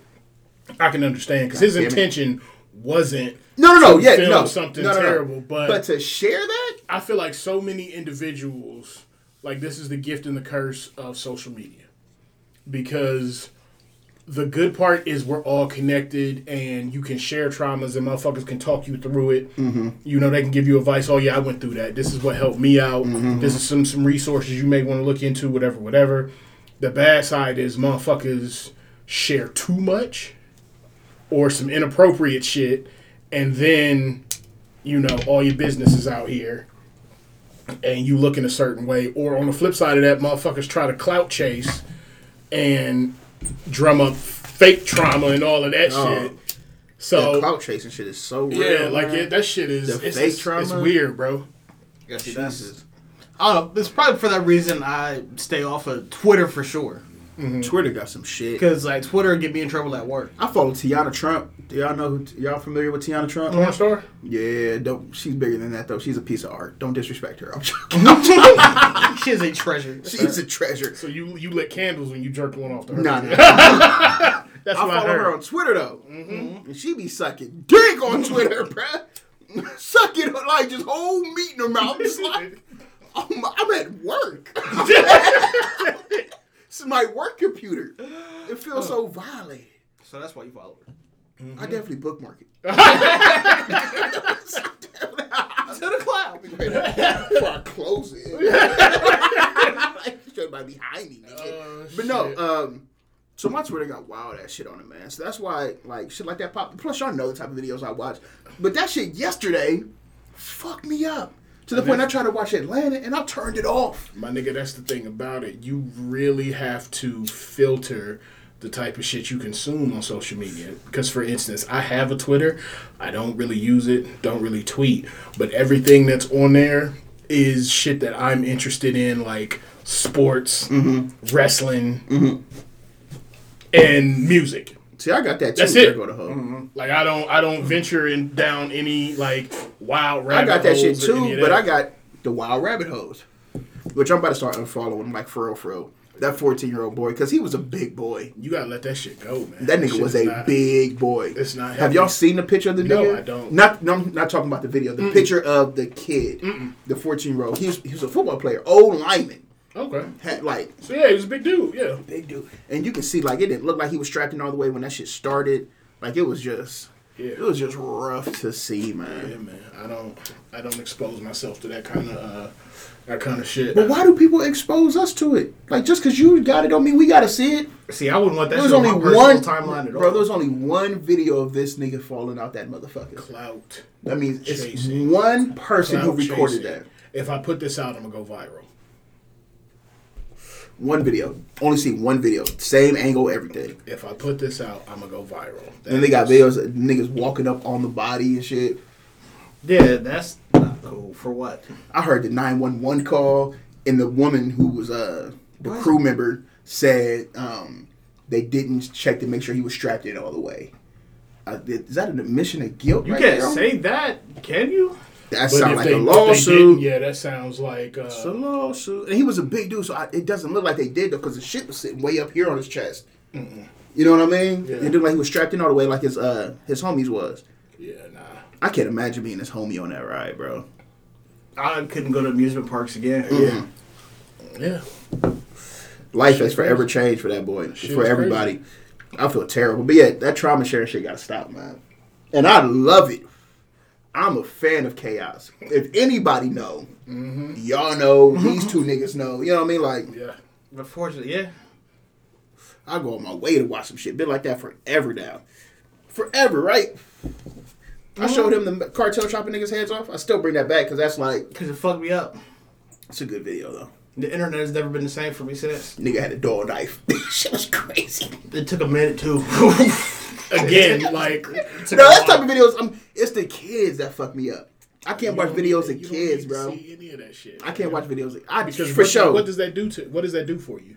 I can understand because his damn it. intention wasn't no, no, no, to yeah, film no, something no, no, no. terrible, but, but to share that, I feel like so many individuals, like this is the gift and the curse of social media, because the good part is we're all connected and you can share traumas and motherfuckers can talk you through it. Mm-hmm. You know, they can give you advice. Oh yeah, I went through that. This is what helped me out. Mm-hmm. This is some some resources you may want to look into. Whatever, whatever. The bad side is motherfuckers share too much or some inappropriate shit, and then you know all your business is out here and you look in a certain way. Or on the flip side of that, motherfuckers try to clout chase and drum up fake trauma and all of that Oh. shit. So that clout chasing shit is so real. yeah, like man. it, that shit is The it's, fake it's, it's weird, bro. Yeah, see, that's- Jesus. I don't know. It's probably for that reason I stay off of Twitter for sure. Mm-hmm. Twitter got some shit. Because like Twitter get me in trouble at work. I follow Teanna Trump. Do y'all know who? Y'all familiar with Teanna Trump? Porn star? Yeah, don't. She's bigger than that though. She's a piece of art. Don't disrespect her. I'm joking. She is a treasure. She's a treasure. So you you lit candles when you jerk one off the Nah, herb. nah. That's I what I follow her on Twitter though, mm-hmm. and she be sucking dick on Twitter, bruh. Sucking like just whole meat in her mouth. It's like I'm, I'm at work. This is my work computer. It feels so violated. So that's why you follow her. I definitely bookmark it. To the cloud. Before I close it. Shit might behind me, nigga. Oh, But no, shit. um, so my Twitter got wild ass shit on it, man. So that's why like shit like that pop. Plus, y'all know the type of videos I watch. But that shit yesterday fucked me up to the point I tried to watch Atlanta and I turned it off. My nigga, that's the thing about it. You really have to filter the type of shit you consume on social media. Because, for instance, I have a Twitter. I don't really use it, don't really tweet. But everything that's on there is shit that I'm interested in, like sports, mm-hmm. wrestling, mm-hmm. and music. See, I got that too. That's there it. Go to hoe. Mm-hmm. Like I don't, I don't venture in down any like wild rabbit. I got that shit holes or any too, of but that. I got the wild rabbit hose, which I'm about to start unfollowing, like for real, for real. That 14 year old boy, because he was a big boy. You gotta let that shit go, man. That nigga shit was a not- big boy. it's not Have y'all seen the picture of the No. I don't. Not, no, I'm not talking about the video. The picture of the kid, the 14 year old. He was, he was a football player, old lineman. Okay. Had like So yeah, he was a big dude. Yeah. big dude, and you can see like it didn't look like he was strapped in all the way when that shit started. Like it was just, Yeah. it was just rough to see, man. Yeah, man. I don't, I don't expose myself to that kind of, uh, that kind of shit. But why do people expose us to it? Like just because you got it, don't mean we got to see it. See, I wouldn't want that There was shit on only my one timeline at all. bro. There was only one video of this nigga falling out that motherfucker. Clout. That means it's Chasing. one person who recorded chasing. that. If I put this out, I'm gonna go viral. One video. Only see one video. Same angle, everything. If I put this out, I'm gonna go viral. And they got videos of niggas walking up on the body and shit. yeah, that's not cool. For what? I heard the 911 call, and the woman who was uh, the What? crew member said um, they didn't check to make sure he was strapped in all the way. Uh, is that an admission of guilt? You right can't there? say that, can you? That sounds like they, a if didn't, lawsuit. yeah, that sounds like. Uh, It's a lawsuit. And he was a big dude, so I, it doesn't look like they did though, because the shit was sitting way up here on his chest. You know what I mean? Yeah. It looked like he was strapped in all the way, like his uh his homies was. yeah, nah. I can't imagine being his homie on that ride, bro. I couldn't go to amusement parks again. Yeah. Yeah. Life has forever changed for that boy, Shit for is everybody. I feel terrible, but yeah, that trauma sharing shit got to stop, man. And I love it. I'm a fan of chaos. If anybody know, y'all know. These two niggas know. You know what I mean? Like Yeah. Unfortunately, yeah. I go on my way to watch some shit. Been like that forever now. Forever, right? I showed mm-hmm. him the cartel chopping niggas' heads off. I still bring that back because that's like Because it fucked me up. it's a good video though. The internet has never been the same for me since. Nigga had a dull knife. shit was crazy. It took a minute too. Again, like. It No, a that type of videos. Um, it's the kids that fuck me up. I can't watch you don't videos of kids, bro. Any of that shit. I can't watch videos. Of, I because for what, sure. What does that do to? What does that do for you?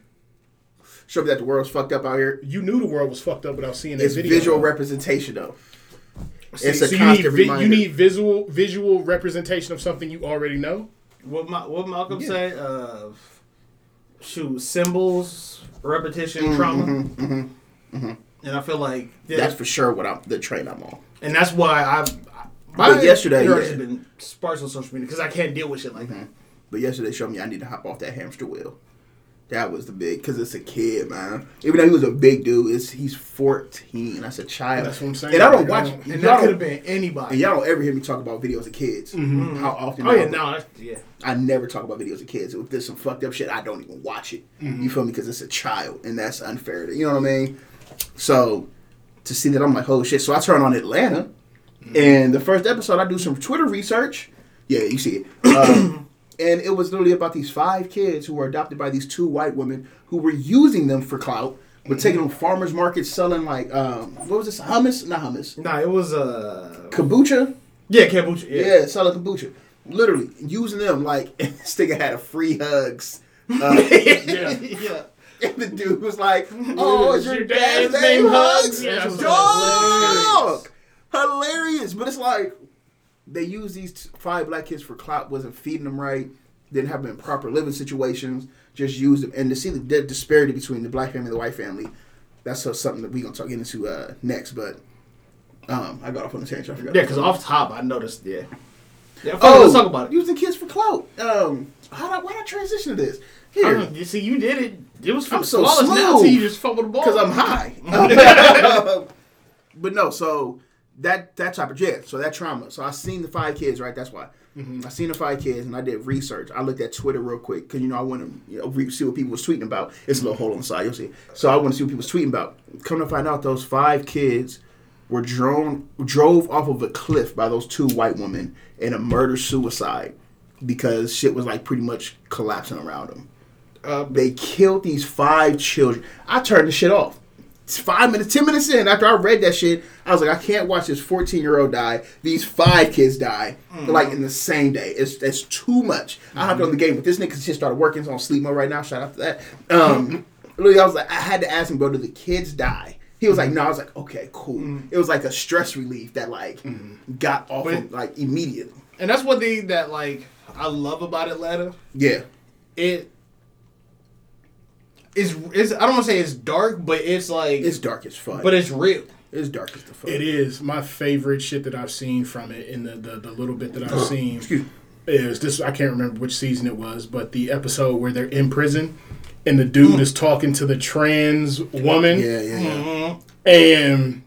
Show me that the world's fucked up out here. You knew the world was fucked up without seeing that It's video. visual representation though. It's a so you need vi- reminder. you need visual visual representation of something you already know. What Ma- what Malcolm Yeah. say? Uh, shoot, symbols, repetition, Mm-hmm, trauma. And I feel like yeah, That's for sure what I'm the train I'm on. and that's why I've. But yesterday, yeah. been sparse on social media because I can't deal with shit like mm-hmm. that. But yesterday showed me I need to hop off that hamster wheel. That was the big because it's a kid, man. Even though he was a big dude, it's he's 14. That's a child. That's what I'm saying. And I don't watch. Don't- And that could have been anybody. And y'all don't ever hear me talk about videos of kids. Mm-hmm. Mm-hmm. How often? Oh I- yeah, no, that's, yeah. I never talk about videos of kids. If there's some fucked up shit, I don't even watch it. You feel me? Because it's a child, and that's unfair. To, you know what I mean? So to see that, I'm like, oh shit. So I turn on Atlanta, and the first episode, I do some Twitter research. Yeah, you see it. Um, and it was literally about these five kids who were adopted by these two white women who were using them for clout, but taking them farmers markets, selling like um, what was this hummus? Not hummus, Nah, it was uh, kombucha. yeah, kombucha. Yeah, Yeah, selling kombucha. Literally using them like this nigga had a free hugs. Uh, Yeah. yeah. and the dude was like, "Oh, is your dad's dad's name name Hugs?" Hugs? Yeah, Dog, hilarious. But it's like they use these t- five black kids for clout. Wasn't feeding them right. Didn't have them in proper living situations. Just used them, and to see the di- disparity between the black family and the white family. That's uh, something that we are gonna talk into uh, next. But um, I got off on the tangent. I forgot. Yeah, because off top, I noticed. Yeah. Yeah. Oh, let's talk about it. Using kids for clout. Um, how do I, why did I transition to this? Here, don't- you see, you did it. It was from I'm so smallest now, so you just the ball. because I'm high. but no, so that that type of yeah, so that trauma. So I seen the five kids, right? That's why mm-hmm. I seen the five kids, and I did research. I looked at Twitter real quick because you know I want to you know re- see what people was tweeting about. It's a little hole on the side, you'll see. So I want to see what people was tweeting about. Come to find out, those five kids were drone drove off of a cliff by those two white women in a murder suicide because shit was like pretty much collapsing around them. Uh, They killed these five children. I turned the shit off. It's five minutes, ten minutes in after I read that shit, I was like, I can't watch this fourteen year old die. These five kids die like in the same day. It's that's too much. I have to on the game, but this nigga just started working. So on sleep mode right now. Shout out to that. Um, literally, I was like, I had to ask him, bro, do the kids die? He was like, no. I was like, okay, cool. It was like a stress relief that like got off him, like immediately. and that's one thing that like I love about Atlanta. Yeah, It is. Is I don't want to say it's dark, but it's like. it's dark as fuck. but it's real. it's dark as the fuck. It is my favorite shit that I've seen from it in the, the, the little bit that I've seen. Excuse me. Is this I can't remember which season it was, but the episode where they're in prison and the dude mm. is talking to the trans woman Yeah, yeah, yeah. Mm-hmm. and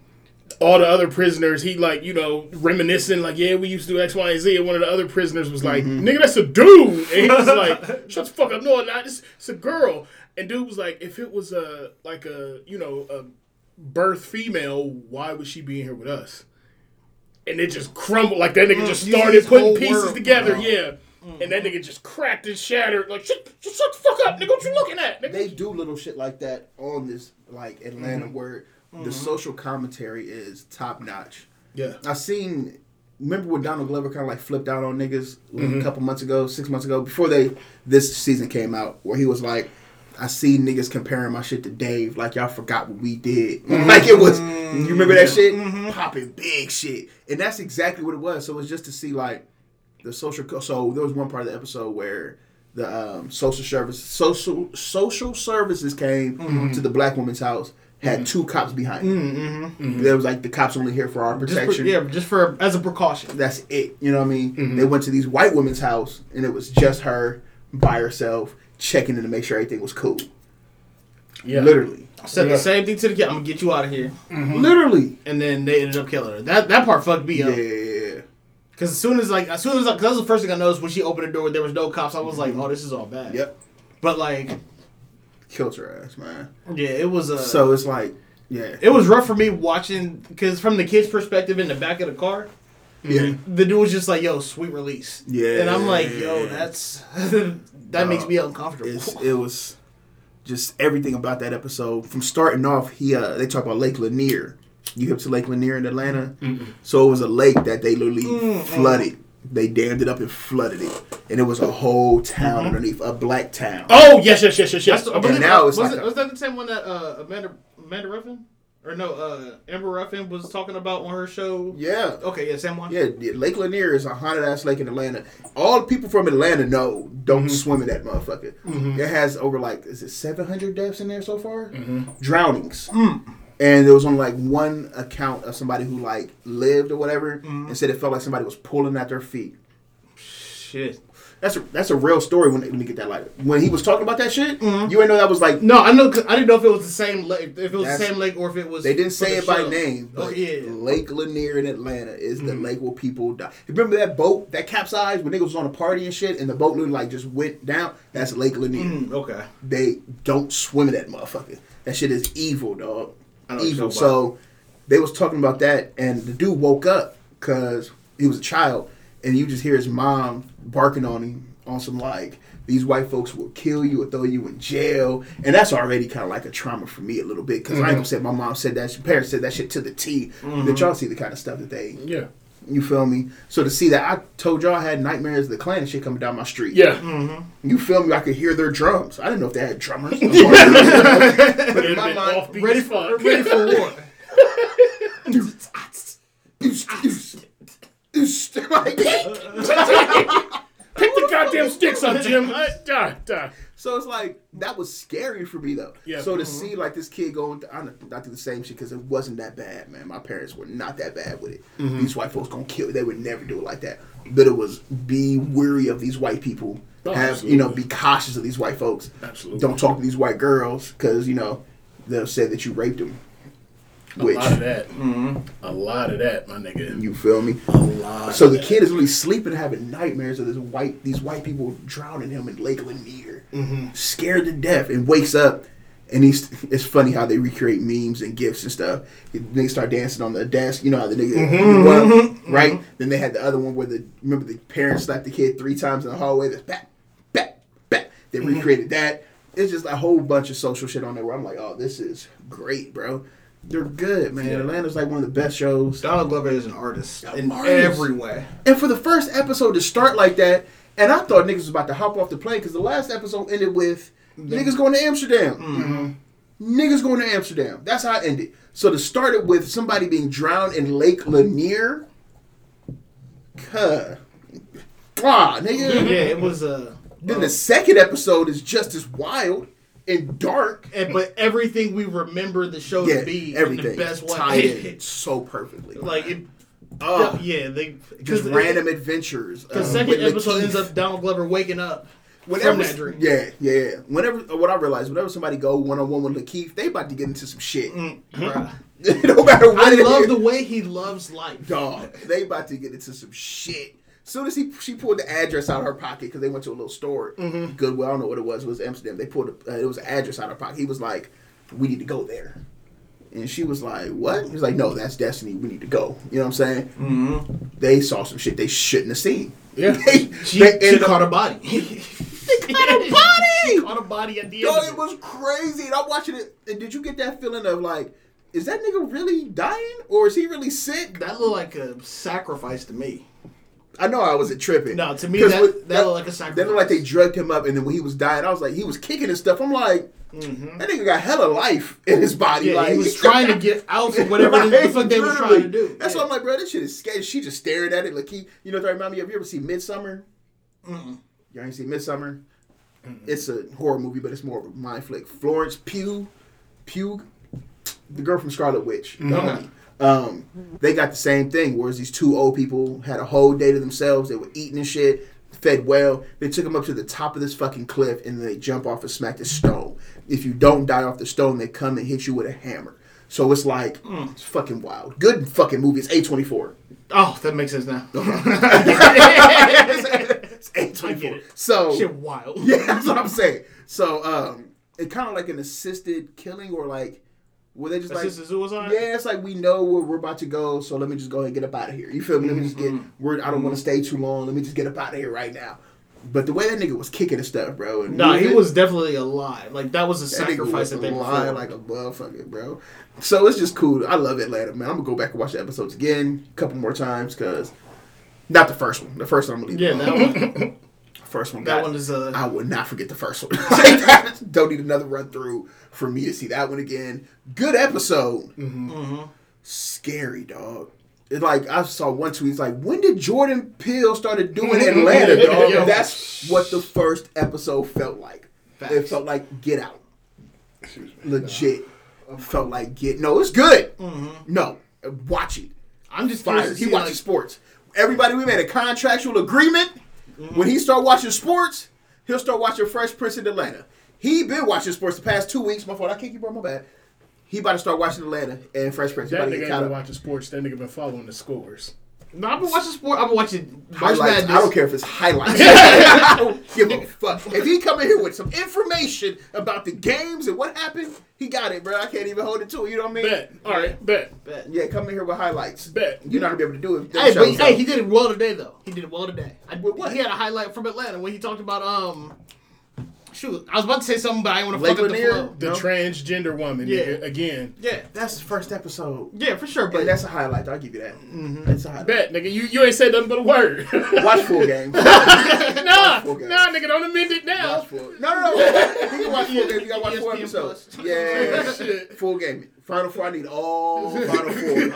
all the other prisoners, he like, you know, reminiscing, like, yeah, we used to do X, Y, and Z. And one of the other prisoners was like, mm-hmm. nigga, that's a dude. And he was like, shut the fuck up. No, not it's, it's a girl. And dude was like, if it was a, like a, you know, a birth female, why would she be in here with us? And it just crumbled. Like that nigga just started putting pieces world. together. Wow. Yeah. And that nigga just cracked and shattered. Like, shut, shut, shut the fuck up, nigga. What you looking at? Nigga? they do little shit like that on this like Atlanta Mm-hmm. where the social commentary is top notch. yeah. I seen remember when Donald Glover kind of like flipped out on niggas Mm-hmm. a couple months ago, six months ago, before they this season came out, where he was like, "I see niggas comparing my shit to Dave, like y'all forgot what we did, Mm-hmm. like it was." You remember that shit? Popping big shit, and that's exactly what it was. So it was just to see like the social. co- So there was one part of the episode where the um, social service social social services came Mm-hmm. to the black woman's house. Had two cops behind them. There was like the cops only here for our Just for, protection. yeah, just for as a precaution. That's it. You know what I mean? They went to these white women's house and it was just her by herself checking in to make sure everything was cool. Yeah. Literally. I Said Yeah. the same thing to the kid. I'm gonna get you out of here, mm-hmm. Literally. and then they ended up killing her. That that part fucked me up. Yeah. up. Cause as soon as like as soon as like, cause that was the first thing I noticed when she opened the door, there was no cops. I was like, mm-hmm. oh, this is all bad. Yep. But like, Killed her ass, man. yeah, it was a. So it's like, yeah. it was rough for me watching because from the kid's perspective in the back of the car, Yeah. the dude was just like, "Yo, sweet release." Yeah. And I'm like, "Yo, that's that makes me uncomfortable." It was just everything about that episode. From starting off, he uh they talk about Lake Lanier. You hip to Lake Lanier in Atlanta? So it was a lake that they literally flooded. They dammed it up and flooded it. And it was a whole town underneath, a black town. Oh, yes, yes, yes, yes, yes. That's, I now it's was, like it, a- was that the same one that uh, Amanda Amanda Ruffin? Or no, uh, Amber Ruffin was talking about on her show. Yeah. Okay, yeah, San Juan. Yeah, yeah, Lake Lanier is a haunted ass lake in Atlanta. All people from Atlanta know don't mm-hmm. swim in that motherfucker. Mm-hmm. It has over like is it seven hundred deaths in there so far? Mm-hmm. Drownings. Mm. And there was only like one account of somebody who like lived or whatever, and said it felt like somebody was pulling at their feet. Shit. That's a, that's a real story. When let me get that lighter. When he was talking about that shit, you ain't know that was like No, I know. 'cause I didn't know if it was the same lake. If it was the same lake or if it was. They didn't say it by name, but Oh yeah. Lake Lanier in Atlanta is the lake where people die. Remember that boat that capsized when niggas was on a party and shit, and the boat literally like just went down? That's Lake Lanier. Mm, okay. They don't swim in that motherfucker. That shit is evil, dog. I know what Evil. So they was talking about that, and the dude woke up because he was a child, and you just hear his mom barking on him on some like. These white folks will kill you or throw you in jail, and that's already kind of like a trauma for me a little bit because I ain't gonna say my mom said that. Her parents said that shit to the T. That mm-hmm. y'all see the kind of stuff that they, Yeah. you feel me? So to see that, I told y'all I had nightmares of the Klan and shit coming down my street. Yeah. Mm-hmm. You feel me? I could hear their drums. I didn't know if they had drummers. but in It'd my been mind, offbeat Ready for fuck. ready for war. like, Pick the goddamn sticks up, Jim. Uh, da, da. so it's like that was scary for me though. Yeah. So to Mhm. see like this kid going, I not not do the same shit because it wasn't that bad, man. My parents were not that bad with it. These white folks gonna kill. They would never do it like that. But it was be weary of these white people. Oh, Have you know be cautious of these white folks. Absolutely. Don't talk to these white girls because you know they'll say that you raped them. A lot of that. Mm-hmm. A lot of that, my nigga. you feel me? A lot. So of the that. kid is really sleeping, having nightmares of this white, these white people drowning him in Lake Lanier, mm-hmm. scared to death, and wakes up. And he's, it's funny how they recreate memes and gifs and stuff. They start dancing on the desk, you know how the nigga, mm-hmm. one, right? Then they had the other one where the remember the parents slapped the kid three times in the hallway. That's back, back, back. They recreated that. It's just a whole bunch of social shit on there where I'm like, oh, this is great, bro. They're good, man. Yeah. Atlanta's like one of the best shows. Donald Glover is an artist Yeah, in artist. every way. And for the first episode to start like that, and I thought niggas was about to hop off the plane because the last episode ended with niggas going to Amsterdam. Niggas going to Amsterdam. That's how it ended. So to start it with somebody being drowned in Lake Lanier, cuh. Ah, nigga. Yeah, it was uh, Then the second episode is just as wild and dark. and, but everything we remember the show Yeah, to be everything in the best tied way. in so perfectly. like it. oh, yeah, they just random adventures. The um, second episode LaKeith. ends up Donald Glover waking up Whenever, from that dream. Yeah, yeah, yeah. Whenever, what I realized, whenever somebody go one on one with LaKeith, they about to get into some shit. Bruh. no matter what I it love is. the way he loves life. dog. They about to get into some shit. Soon as he she pulled the address out of her pocket because they went to a little store, Mm-hmm. Goodwill. I don't know what it was. It was Amsterdam. They pulled a, uh, it was an address out of her pocket. He was like, "We need to go there," and she was like, "What?" He was like, "No, that's destiny. We need to go." You know what I'm saying? Mm-hmm. They saw some shit they shouldn't have seen. Yeah. they, She, they she caught up, a body. they caught a body. caught a body at the Yo, end. it was crazy. And I'm watching it. And did you get that feeling of like, is that nigga really dying or is he really sick? That looked like a sacrifice to me. I know I wasn't tripping. No, to me that, with- that, looked like a They sacrifice. looked like they drugged him up, and then when he was dying, I was like, he was kicking and stuff. I'm like, that nigga got hella life in his body. Mm-hmm. Yeah, like he was trying to get out of whatever is the fuck they were trying to do. That's yeah. why I'm like, bro, this shit is scary. She just staring at it like he, you know, that remind me of. You ever see Midsommar? Y'all ain't seen Midsommar? It's a horror movie, but it's more of a mind flick. Florence Pugh, Pugh, the girl from Scarlet Witch. homie. Um, they got the same thing. Whereas these two old people had a whole day to themselves. They were eating and shit, fed well. They took them up to the top of this fucking cliff, and they jump off and smack the stone. If you don't die off the stone, they come and hit you with a hammer. So it's like it's fucking wild. Good fucking movie. It's A twenty four. Oh, that makes sense now. It's A twenty four. So Shit, wild. yeah, that's what I'm saying. So um, it kind of like an assisted killing, or like where they just like suicide. yeah, it's like we know where we're about to go, so let me just go ahead and get up out of here. You feel me? Let me just get. Mm-hmm. We're, I don't want to mm-hmm. stay too long. Let me just get up out of here right now. But the way that nigga was kicking and stuff, bro. And No, he was definitely alive. Like that was a that sacrifice that they performed. like a motherfucker, bro. So it's just cool. I love Atlanta, man. I'm gonna go back and watch the episodes again a couple more times because not the first one. The first one I'm gonna leave. yeah, that one. First one. That got- one is uh, I would not forget the first one. Don't need another run through for me to see that one again. Good episode. Mm-hmm. Scary dog. It's like I saw one tweet. It's like, when did Jordan Peele started doing Atlanta, dog? Yo. That's what the first episode felt like. It felt like Get Out. Legit. Felt like Get. No, it's good. No, watch it. I'm just curious Fire. He watches like, sports. Everybody, we made a contractual agreement. When he start watching sports, he'll start watching Fresh Prince in Atlanta. He been watching sports the past two weeks. My fault. I can't keep on my bad. He about to start watching Atlanta and Fresh Prince. That nigga get ain't caught been watching sports. That nigga been following the scores. No, I've been watching sport. I've been watching March Madness. I don't care if it's highlights. I don't give a fuck. If he come in here with some information about the games and what happened, he got it, bro. I can't even hold it to it. You know what I mean? Bet. All right. Bet. Bet. Yeah, come in here with highlights. Bet. You're not gonna be able to do it. Hey, but hey, he did it well today though. He did it well today. I, With what? He had a highlight from Atlanta when he talked about um. Shoot, I was about to say something, but I want to fuck up the Lanier? flow. The No. transgender woman. Yeah. Nigga, again. Yeah, That's the first episode. yeah, for sure. But But that's a highlight. I'll give you that. Mm-hmm. That's a highlight. Bet, nigga. You you ain't said nothing but a word. Watch full game. nah, Okay. nah, nigga. Don't amend it now. Watch full. No, no, no. You can watch full game. You gotta watch full ESPN episodes. Yeah. Shit. Full game. Final four. I need all final four. I'm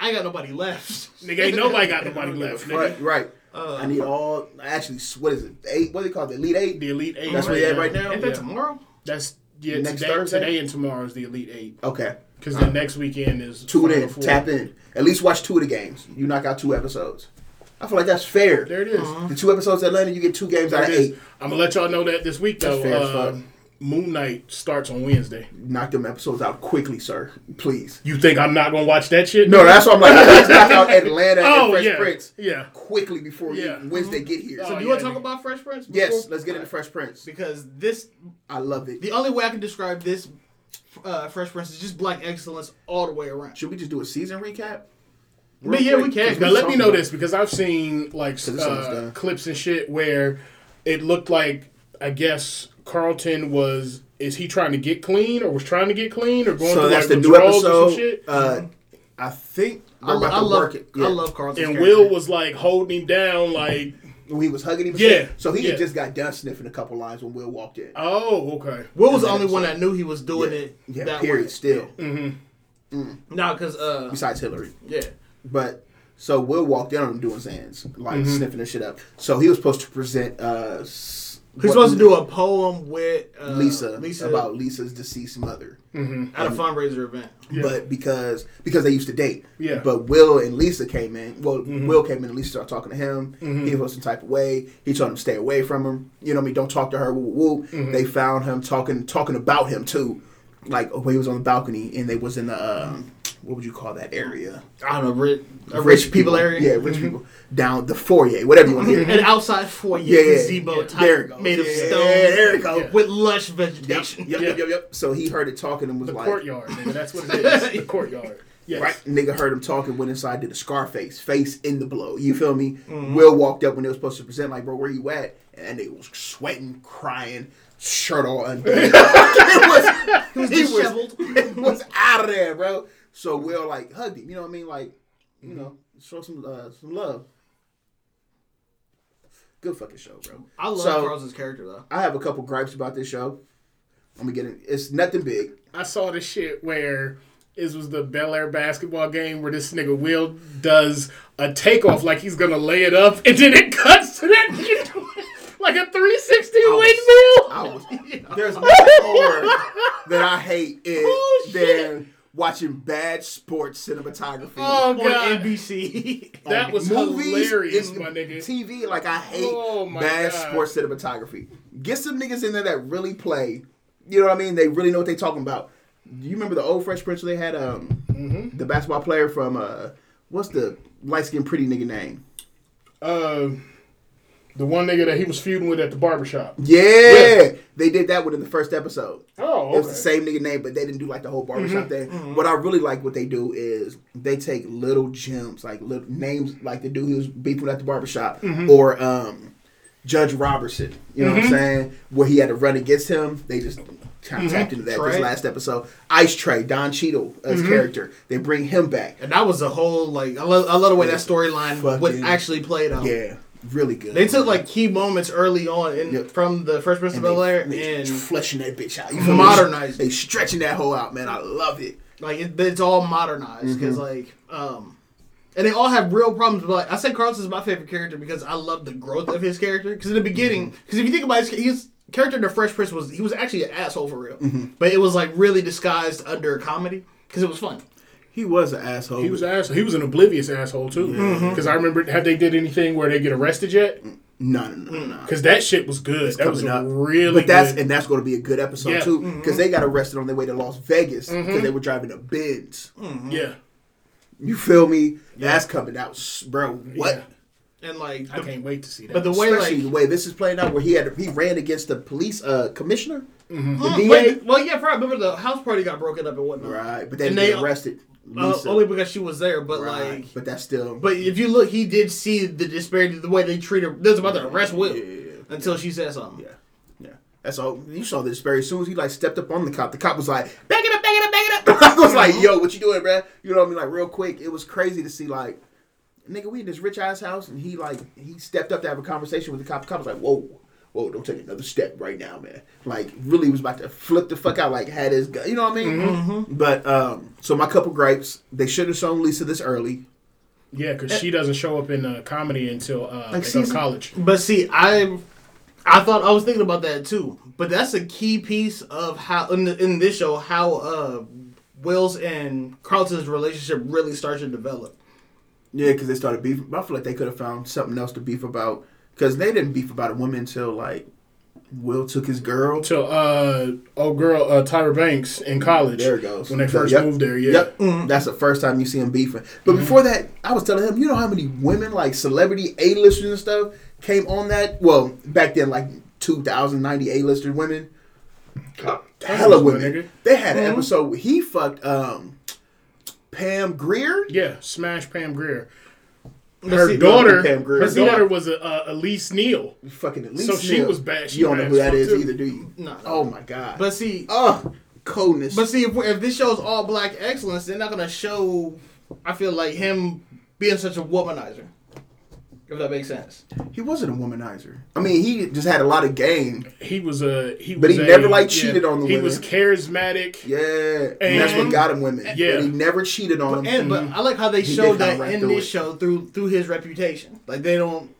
I ain't got nobody left. Nigga, ain't nobody got nobody left, nigga. Right, right. Uh, I need all. Actually, what is it? Eight. What do they call it? The elite eight. The Elite Eight. That's where they at right now? Ain't that Yeah. tomorrow? That's yeah. Next today, Thursday? today and tomorrow is the Elite Eight. Okay. Because the next weekend is Tune Final in. Four. Tap in. At least watch two of the games. You knock out two episodes. I feel like that's fair. There it is. The two episodes at Atlanta, you get two games There out of eight. I'm gonna let y'all know that this week That's though. fair as Uh, fuck. Moon Knight starts on Wednesday. Knock them episodes out quickly, sir. Please. You think I'm not gonna watch that shit? No, that's what I'm like. Let's knock out Atlanta Oh and Fresh yeah, Prince yeah. quickly before Yeah. you, Wednesday get here. Oh, So do you yeah, want to talk about Fresh Prince? yes, let's get into Fresh Prince. Because this, I love it. the only way I can describe this uh, Fresh Prince is just black excellence all the way around. Should we just do a season recap? But yeah, we can. Now let me know this because I've seen like uh, clips and shit where it looked like I guess Carlton was is he trying to get clean or was trying to get clean or going So through that's like the new withdrawals or some episode. shit. Uh, I think I, we're lo- about I to love work it. Yeah. I love Carlton. and character. Will was like holding him down like When he was hugging him. Yeah, So he yeah. had just got done sniffing a couple lines when Will walked in. oh okay Will was the only one that knew he was doing Yeah. it. Yeah. that period. way. Still, mm-hmm No, because uh, besides Hilary. yeah, But so Will walked in on him doing Xans, like Mm-hmm. sniffing the shit up. So he was supposed to present. uh s- he's supposed to do a poem with uh, Lisa, Lisa about Lisa's deceased mother. at a fundraiser event. Yeah. But because because they used to date. Yeah. But Will and Lisa came in. Well, Mm-hmm. Will came in and Lisa started talking to him. He was some type of way. He told him to stay away from him. You know what I mean? Don't talk to her. Woo, woo, woo. Mm-hmm. They found him talking talking about him too. Like when he was on the balcony and they was in the um, what would you call that area? I don't know, rich, a rich, people, area. Yeah, rich people down the foyer, whatever you want to hear. An outside foyer Yeah, yeah, gazebo yeah. type There it goes. made of Yeah, stone. there it go. Yeah. With lush vegetation. yep, yep, yep, yep. So he heard it talking and was like. the like, courtyard nigga that's what it is the courtyard yes Right, nigga heard him talking, went inside, did a Scarface, face in the blow. You feel me? Mm-hmm. Will walked up when they were supposed to present, like, bro, where you at? And they was sweating, crying, shirt all undone. it was, He was he was, disheveled. it was out of there, bro. So Will like hugged him. You know what I mean? Like, you know, show some uh, some love. Good fucking show, bro. I love So- Carlton's character though. I have a couple gripes about this show. I'm gonna get it. It's nothing big. I saw this shit where it was the Bel Air basketball game where this nigga Will does a takeoff like he's gonna lay it up, and then it cuts to that nigga doing like a 360 windmill. I was. There's nothing more that I hate is Oh, than watching bad sports cinematography. Oh On god, NBC. that was hilarious, my nigga. TV, like I hate Oh, bad God. sports cinematography. Get some niggas in there that really play. You know what I mean? They really know what they talking about. Do you remember the old Fresh Prince? They had um Mm-hmm. the basketball player from uh what's the light skinned pretty nigga name? Uh, the one nigga that he was feuding with at the barbershop. Yeah, they did that one in the first episode. Oh, It was the same nigga name, but they didn't do like the whole barbershop mm-hmm, thing. Mm-hmm. What I really like what they do is they take little gems, like little names, like the dude who was beefing at the barbershop, mm-hmm. or um, Judge Robertson. You know what I'm saying? Where he had to run against him. They just kind of tapped into that this last episode. Ice Tray, Don Cheadle as character. They bring him back. And that was a whole like I love, I love the way that storyline Fucking- was actually played out. Yeah, really good. They took like key moments early on in, Yep. from the Fresh Prince of Bel Air and fleshing that bitch out. You? Modernized. They stretching that whole out, man. I love it. like it, it's all modernized because Mm-hmm. like um and they all have real problems but like i said is my favorite character because i love the growth of his character because in the beginning Mm-hmm. because if you think about his, his character in the fresh prince was he was actually an asshole for real Mm-hmm. but it was like really disguised under comedy because it was fun He was an asshole. He was an asshole. He was an oblivious asshole too. Because I remember, have they did anything where they get arrested yet? no, no, no, no. Because that shit was good. that was coming up. really But that's good. and that's going to be a good episode Yeah. too because they got arrested on their way to Las Vegas because they were driving a Benz. yeah. You feel me? That's coming out, bro. What? Yeah. and like I the- can't wait to see that. but the way Especially like the way this is playing out, where he had he ran against the police uh, commissioner, Mm-hmm. the Mm, DA, wait, well yeah right remember the house party got broken up and whatnot right? But then And they they- arrested uh, only because she was there but right? like but that's still but if you look he did see the disparity the way they treat her was about to arrest will Yeah, yeah, yeah. until she said something Yeah, yeah. That's all. You saw this very as soon as he like stepped up on the cop. The cop was like, "Back it up, back it up, back it up." I was like, "Yo, what you doing, bruh? You know what I mean? Like real quick. It was crazy to see like, nigga, we in this rich ass house, and he like he stepped up to have a conversation with the cop. The cop was like, "Whoa." Whoa, don't take another step right now, man. Like, really was about to flip the fuck out, like, had his gun. You know what I mean? But, um, so my couple gripes, they should have shown Lisa this early. yeah, because she doesn't show up in uh, comedy until uh, they go to season- college. But see, I I thought I was thinking about that too. But that's a key piece of how in, the, in this show how uh Will's and Carlton's relationship really starts to develop. Yeah, because they started beefing. I feel like they could have found something else to beef about. Because they didn't beef about a woman until like Will took his girl. Until uh, old girl uh, Tyra Banks in college. There it goes. When they first Yep. moved there, yeah. Yep, that's the first time you see him beefing. But before that, I was telling him, you know how many women, like celebrity A-listers and stuff, came on that? Well, back then, like 2,090 A-listed women. Hella women. nigga. They had an episode where he fucked um, Pam Grier. Yeah, smash Pam Grier. Her see- daughter, her daughter was a, uh, Elise Neal. Fucking least So she was bad. She you don't know who that is too. either, do you? No. Oh my god. But see, oh, coldness. but see, if, if this show's all black excellence, they're not gonna show. I feel like him being such a womanizer. If that makes sense. he wasn't a womanizer. I mean, he just had a lot of game. He was a he. But was he a- never, like, cheated on the He women. He was charismatic. Yeah, and, that's what got him women. Yeah. but he never cheated on them. And but I like how they He showed that rap in this it. show through through his reputation. Like they don't.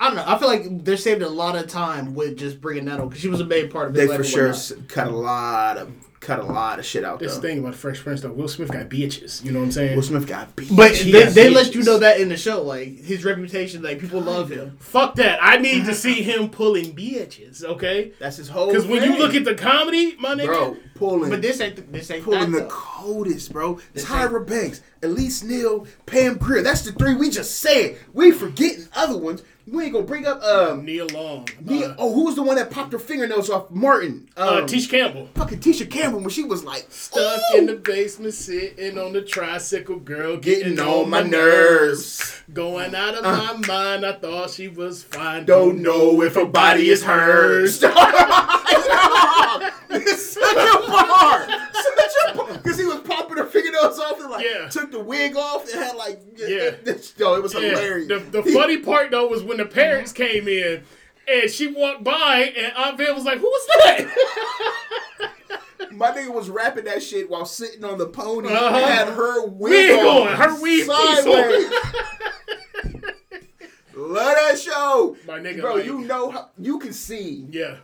I don't know. I feel like they're saving a lot of time with just bringing that up because she was a big part of his they for sure cut a lot of cut a lot of shit out This though. thing about Fresh Prince though, Will Smith got bitches. You know what I'm saying? Will Smith got bitches. But He they, they let you know that in the show, like his reputation, like people love him. Fuck that. I need to see him pulling bitches. Okay. that's his whole. Because when you look at the comedy, my nigga, bro pulling, But this ain't this ain't pulling that the though. Coldest, bro. Tyra Banks, Elise Neal, Pam Grier. That's the three we just said. We forgetting other ones. We ain't gonna bring up um. Neil Long, Nia, uh, oh, who was the one that popped her fingernails off Martin? uh, Um, Tisha Campbell. fucking Tisha Campbell when she was like Stuck "Ooh." in the basement, sitting on the tricycle, girl, getting, getting on my nerves. Going out of my mind, I thought she was fine. Don't know if her body is hers. such a bar. Such a bar. Because he was popping her fingernails off and like Yeah. took the wig off and had like Yeah. Yo, it was Yeah. hilarious. The, the funny part though was when the parents came in and she walked by and Aunt Viv was like, "Who was that?" My nigga was rapping that shit while sitting on the pony Uh-huh. and had her wig, Wig on, on, her on. sideways. Love that show. My nigga, Bro, like- you know how you can see. yeah,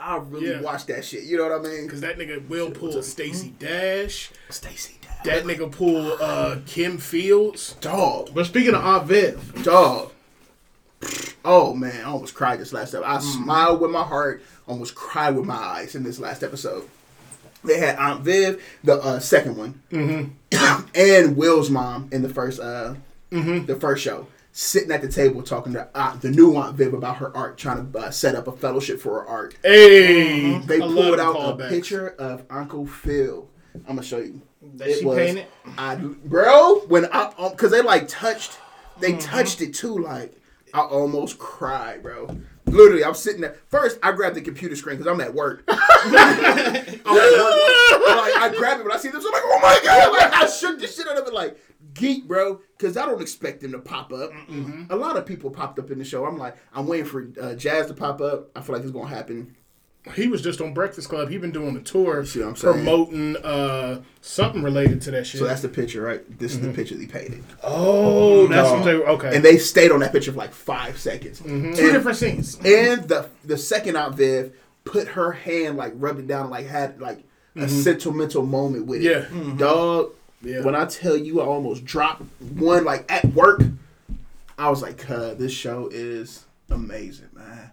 I really Yeah. watched that shit. You know what I mean? because that nigga will pull Stacey Dash. Stacey, Dash. That nigga pull uh, Kim Fields. dog. But speaking of Aunt Viv, Dog. Oh man, I almost cried this last episode. I Mm-hmm. smiled with my heart, almost cried with my eyes in this last episode. They had Aunt Viv, the uh, second one, Mm-hmm. and Will's mom in the first uh, the first show, sitting at the table talking to Aunt, the new Aunt Viv about her art, trying to uh, set up a fellowship for her art. Hey, They I love pulled the out a callbacks. picture of Uncle Phil. I'm gonna show you. that she painted. I, bro, when I, um, cause they like touched, they Mm-hmm. touched it too. Like I almost cried, bro. Literally, I'm sitting there. First, I grabbed the computer screen because I'm at work. I'm at work. Like, I grabbed it, but I see this. I'm like, oh my god! Like I shook the shit out of it. Like, geek, bro, because I don't expect them to pop up. A lot of people popped up in the show. I'm like, I'm waiting for uh, Jazz to pop up. I feel like it's gonna happen. He was just on Breakfast Club. He been doing a tour See what I'm promoting uh, something related to that shit. So that's the picture, right? This is the picture they painted, oh, that's No. what they were. Okay. and they stayed on that picture for like five seconds. Two And- different scenes. And the the second out Viv put her hand like rubbed it down, like had like a sentimental moment with it. Yeah. Dog. Yeah. When I tell you, I almost dropped one like at work. I was like, "Cuz this show is amazing, man.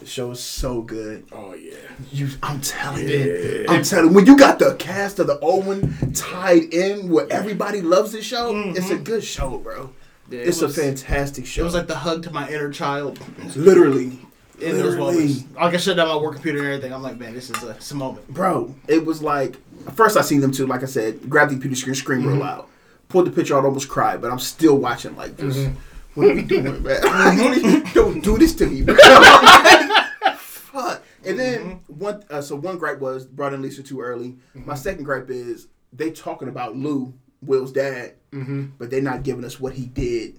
The show is so good. oh yeah. You, I'm telling you, I'm telling. When you got the cast of the old one tied in, where everybody loves this show, it's a mm-hmm. good show, bro. Yeah, it it's was- a fantastic show. It was like the hug to my inner child. literally, In those moments. Like I shut down my work computer and everything. I'm like, man, this is a, it's a moment. bro. It was like first I seen them too. Like I said, grab the computer screen, scream Mm-hmm. real loud, pulled the picture out, almost cried. But I'm still watching. Like, just Mm-hmm. what are we doing, man? Don't do this to me, bro. Fuck. And then Mm-hmm. one, uh, so one gripe was brought in Lisa too early. My second gripe is they talking about Lou, Will's dad, Mm-hmm. but they're not giving us what he did.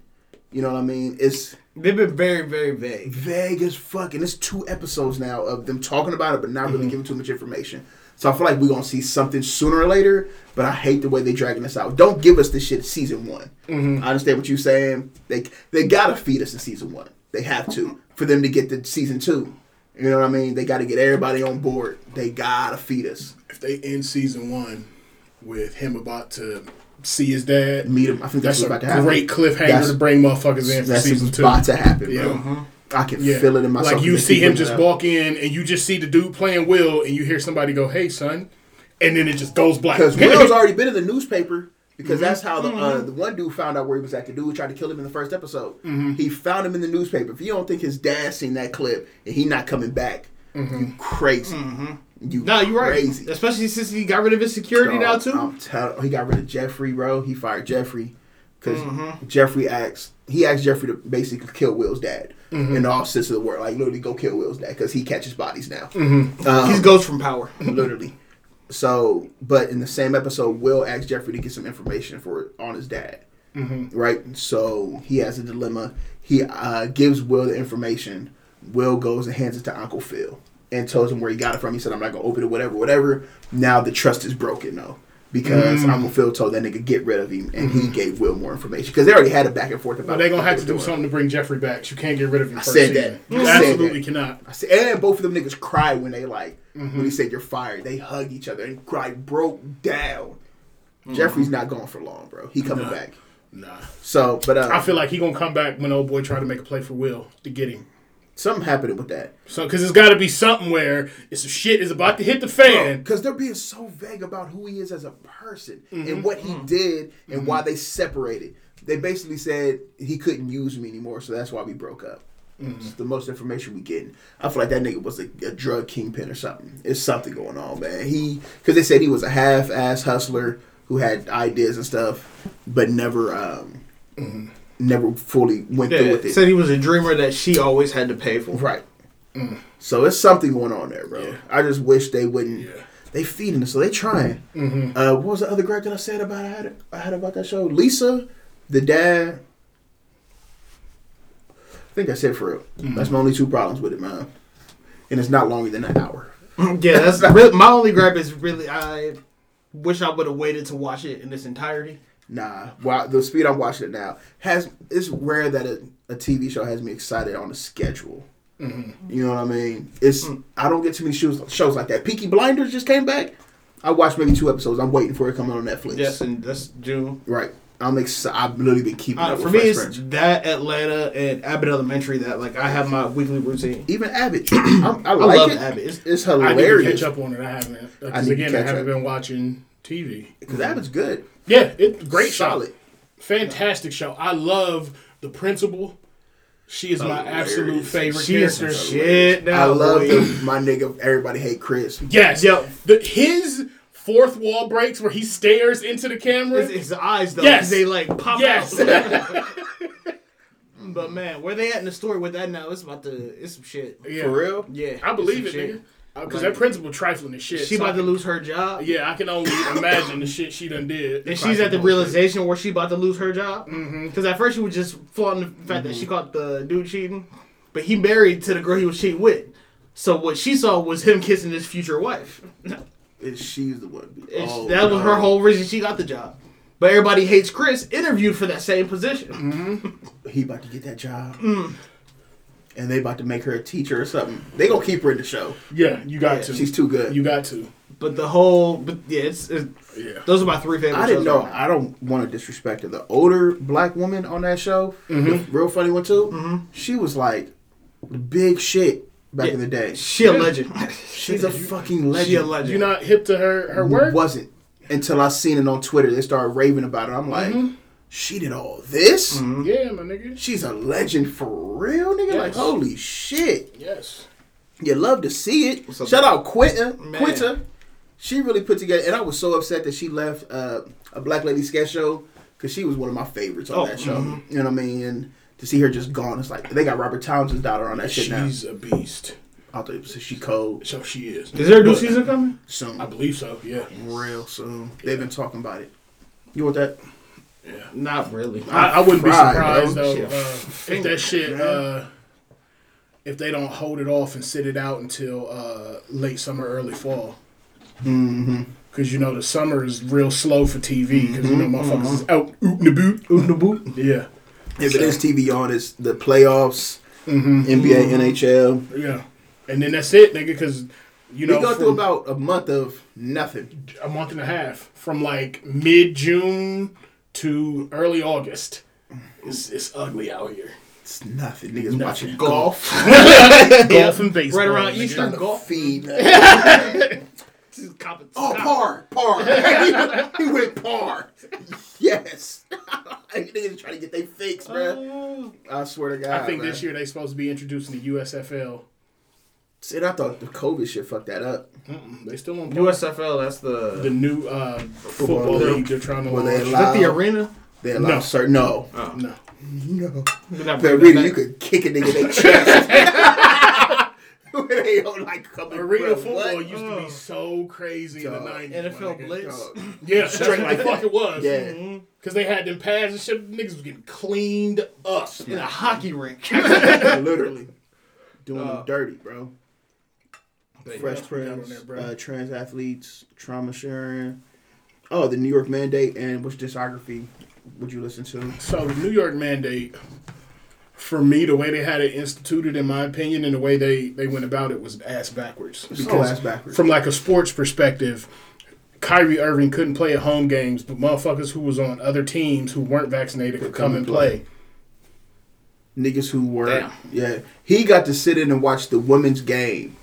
You know what I mean? It's They've been very, very vague. vague as fuck. And it's two episodes now of them talking about it, but not Mm-hmm. really giving too much information. So I feel like we're gonna see something sooner or later. But I hate the way they dragging us out. Don't give us this shit season one. Mm-hmm. I understand what you're saying. They they gotta feed us in season one. They have to for them to get to season two. You know what I mean? They got to get everybody on board. They gotta feed us. If they end season one with him about to see his dad, Meet him. I think that's, that's about to happen. great cliffhanger That's- to bring motherfuckers in for That's season two. about to happen, Yeah. bro. Mm-hmm. I can Yeah. feel it in myself. Like you see him just walk in and you just see the dude playing Will and you hear somebody go, "Hey, son," and then it just goes black. Because Will's already been in the newspaper. Because Mm-hmm. that's how the uh, the one dude found out where he was at. The dude tried to kill him in the first episode. Mm-hmm. He found him in the newspaper. If you don't think his dad seen that clip and he not coming back, Mm-hmm. you crazy. You No, you're right. crazy. Especially since he got rid of his security now too. I'm tell- he got rid of Geoffrey, bro. He fired Geoffrey because Mm-hmm. Geoffrey asked he asked Geoffrey to basically kill Will's dad Mm-hmm. in all sense of the word. Like literally, go kill Will's dad because he catches bodies now. Mm-hmm. Um, He's Ghost from Power. literally. So, but in the same episode, Will asks Geoffrey to get some information for on his dad. Right. So he has a dilemma. He uh, gives Will the information. Will goes and hands it to Uncle Phil and tells him where he got it from. He said, "I'm not gonna open it, whatever, whatever." Now the trust is broken, though, because mm. Uncle Phil told that nigga get rid of him, and he mm-hmm. gave Will more information because they already had a back and forth about. It. But they're gonna have to do doing. something to bring Geoffrey back. You can't get rid of him. I said season. that. You I absolutely that. cannot. I said, and both of them niggas cried when they like when he mm-hmm. said you're fired. They hug each other and cried, broke down. Mm-hmm. Geoffrey's not gone for long, bro. He coming Nah. back. Nah. So, but uh, I feel like he gonna come back when old boy try to make a play for Will to get him. Something happening with that. So, because there's got to be something where it's some shit is about to hit the fan. Because they're being so vague about who he is as a person Mm-hmm. and what he did and why they separated. They basically said he couldn't use me anymore, so that's why we broke up. Mm-hmm. It's the most information we getting. I feel like that nigga was a, a drug kingpin or something. It's something going on, man. He because they said he was a half-ass hustler who had ideas and stuff, but never, um, Mm-hmm. Never fully went through with it. said he was a dreamer that she always had to pay for. Right. So it's something going on there, bro. Mm. Yeah. I just wish they wouldn't. Yeah. They feeding us, so they trying. Mm-hmm. Uh, what was the other gripe that I said about I had, I had about that show? Lisa, the dad. I think that's it for real. Mm-hmm. That's my only two problems with it, man. And it's not longer than an hour. Yeah, that's really, my only gripe is really I wish I would have waited to watch it in its entirety. Nah, wow, the speed I'm watching it now has. It's rare that a, a TV show has me excited on a schedule. Mm-hmm. You know what I mean? It's Mm. I don't get too many shows shows like that. Peaky Blinders just came back. I watched maybe two episodes. I'm waiting for it coming on Netflix. Yes, and that's June. Right. I'm excited. I've literally been keeping Uh, up for with me, Fresh it's Prince. that Atlanta and Abbott Elementary that like I have my weekly routine. Even Abbott. I'm, I I like love it. Abbott. It's, It's I need to catch up on it. I haven't. I Because need to again, I haven't up. been watching TV. Because Abbott's good. Yeah, it's great show. Solid. Fantastic show. I love the principal. She is my Hilarious. absolute favorite she is character. some shit now. I love boy. the, my nigga. Everybody hate Chris. Yes. Yo. The, his fourth wall breaks where he stares into the camera. His, it's the eyes though. Yes. 'cause They like pop Yes. out. but man, where they at in the story with that now? It's about to. It's some shit. yeah. For real. Yeah, I believe it's it, some nigga. shit. Because that principal trifling as shit. She so about I to lose her job. Yeah, I can only imagine the shit she done did. And she's at the realization where she about to lose her job. Mm-hmm. Because at first she was just flaunting the fact that she caught the dude cheating, but he married to the girl he was cheating with. So what she saw was him kissing his future wife. And she's the one. Oh, that was her whole reason she got the job. But everybody hates Chris. Interviewed for that same position. Mm-hmm. He about to get that job. Mm. And they about to make her a teacher or something. They gonna keep her in the show. Yeah, you got Yeah, to. She's too good. You got to. But the whole, but yeah, it's, it's Yeah. those are my three favorite. I didn't shows know. right. I don't want to disrespect her. The older black woman on that show, Mm-hmm. the real funny one too. She was like big shit back Yeah. in the day. She a legend. She's a fucking legend. She a legend. You not hip to her her work? Wasn't until I seen it on Twitter. They started raving about it. I'm like, Mm-hmm. She did all this. Yeah, my nigga. She's a legend for real, nigga. Like, holy shit. Yes. You love to see it. What's up, Shout out Quinta. Man. Quinta. She really put together, and I was so upset that she left uh, a Black Lady sketch show because she was one of my favorites on Oh, that show. mm-hmm. You know what I mean? And to see her just gone, it's like they got Robert Townsend's daughter on that shit now. She's a beast. I thought it was she cold So she is. Is there a new But- season coming? soon, I believe so. Yeah. real soon. They've been talking about it. You want that? Yeah. Not really. I, I wouldn't be surprised bro. though uh, if that shit uh, if they don't hold it off and sit it out until uh, late summer, early fall. Mm-hmm. Because you know the summer is real slow for TV because you know motherfuckers is out oot the boot. Oot the boot. Yeah. If it is TV on, it's the playoffs, Mm-hmm. NBA, NHL. Yeah. And then that's it, nigga. Because you know we go through about a month of nothing. a month and a half from like mid June to early August. It's, it's ugly out here. It's nothing. Niggas Nothing. watching golf. Golf and baseball. Right around nigga. Easter. Trying Golf. feed. Cop. Oh, Cop par, par. he went par. Yes. Niggas trying to get their fix, it. bro. Oh. I swear to God. I think man. this year they supposed to be introducing the USFL. See, I thought the COVID shit fucked that up. Mm-mm, they still on USFL. That's the. the new uh, football league. league they're trying to Were they launch. is that the arena? They allowed No. certain. No. Oh. No, No. Did not The arena, that you could kick a nigga in their chest. they don't like coming arena football what? used to be so crazy in the Dog. nineties. NFL Blitz. Dog. yeah, Straight straight like like fuck it was. Yeah. because they had them pads and shit. Niggas was getting cleaned up. In a hockey rink. Literally. Doing Uh, them dirty, bro. What Fresh else we got on Prince, there, uh, trans athletes, trauma sharing. Oh, the New York mandate and which discography would you listen to? So the New York mandate, for me, the way they had it instituted, in my opinion, and the way they they went about it was ass backwards. So ass backwards. from like a sports perspective, Kyrie Irving couldn't play at home games, but motherfuckers who was on other teams who weren't vaccinated could come and play. Niggas who were Damn. yeah. He got to sit in and watch the women's game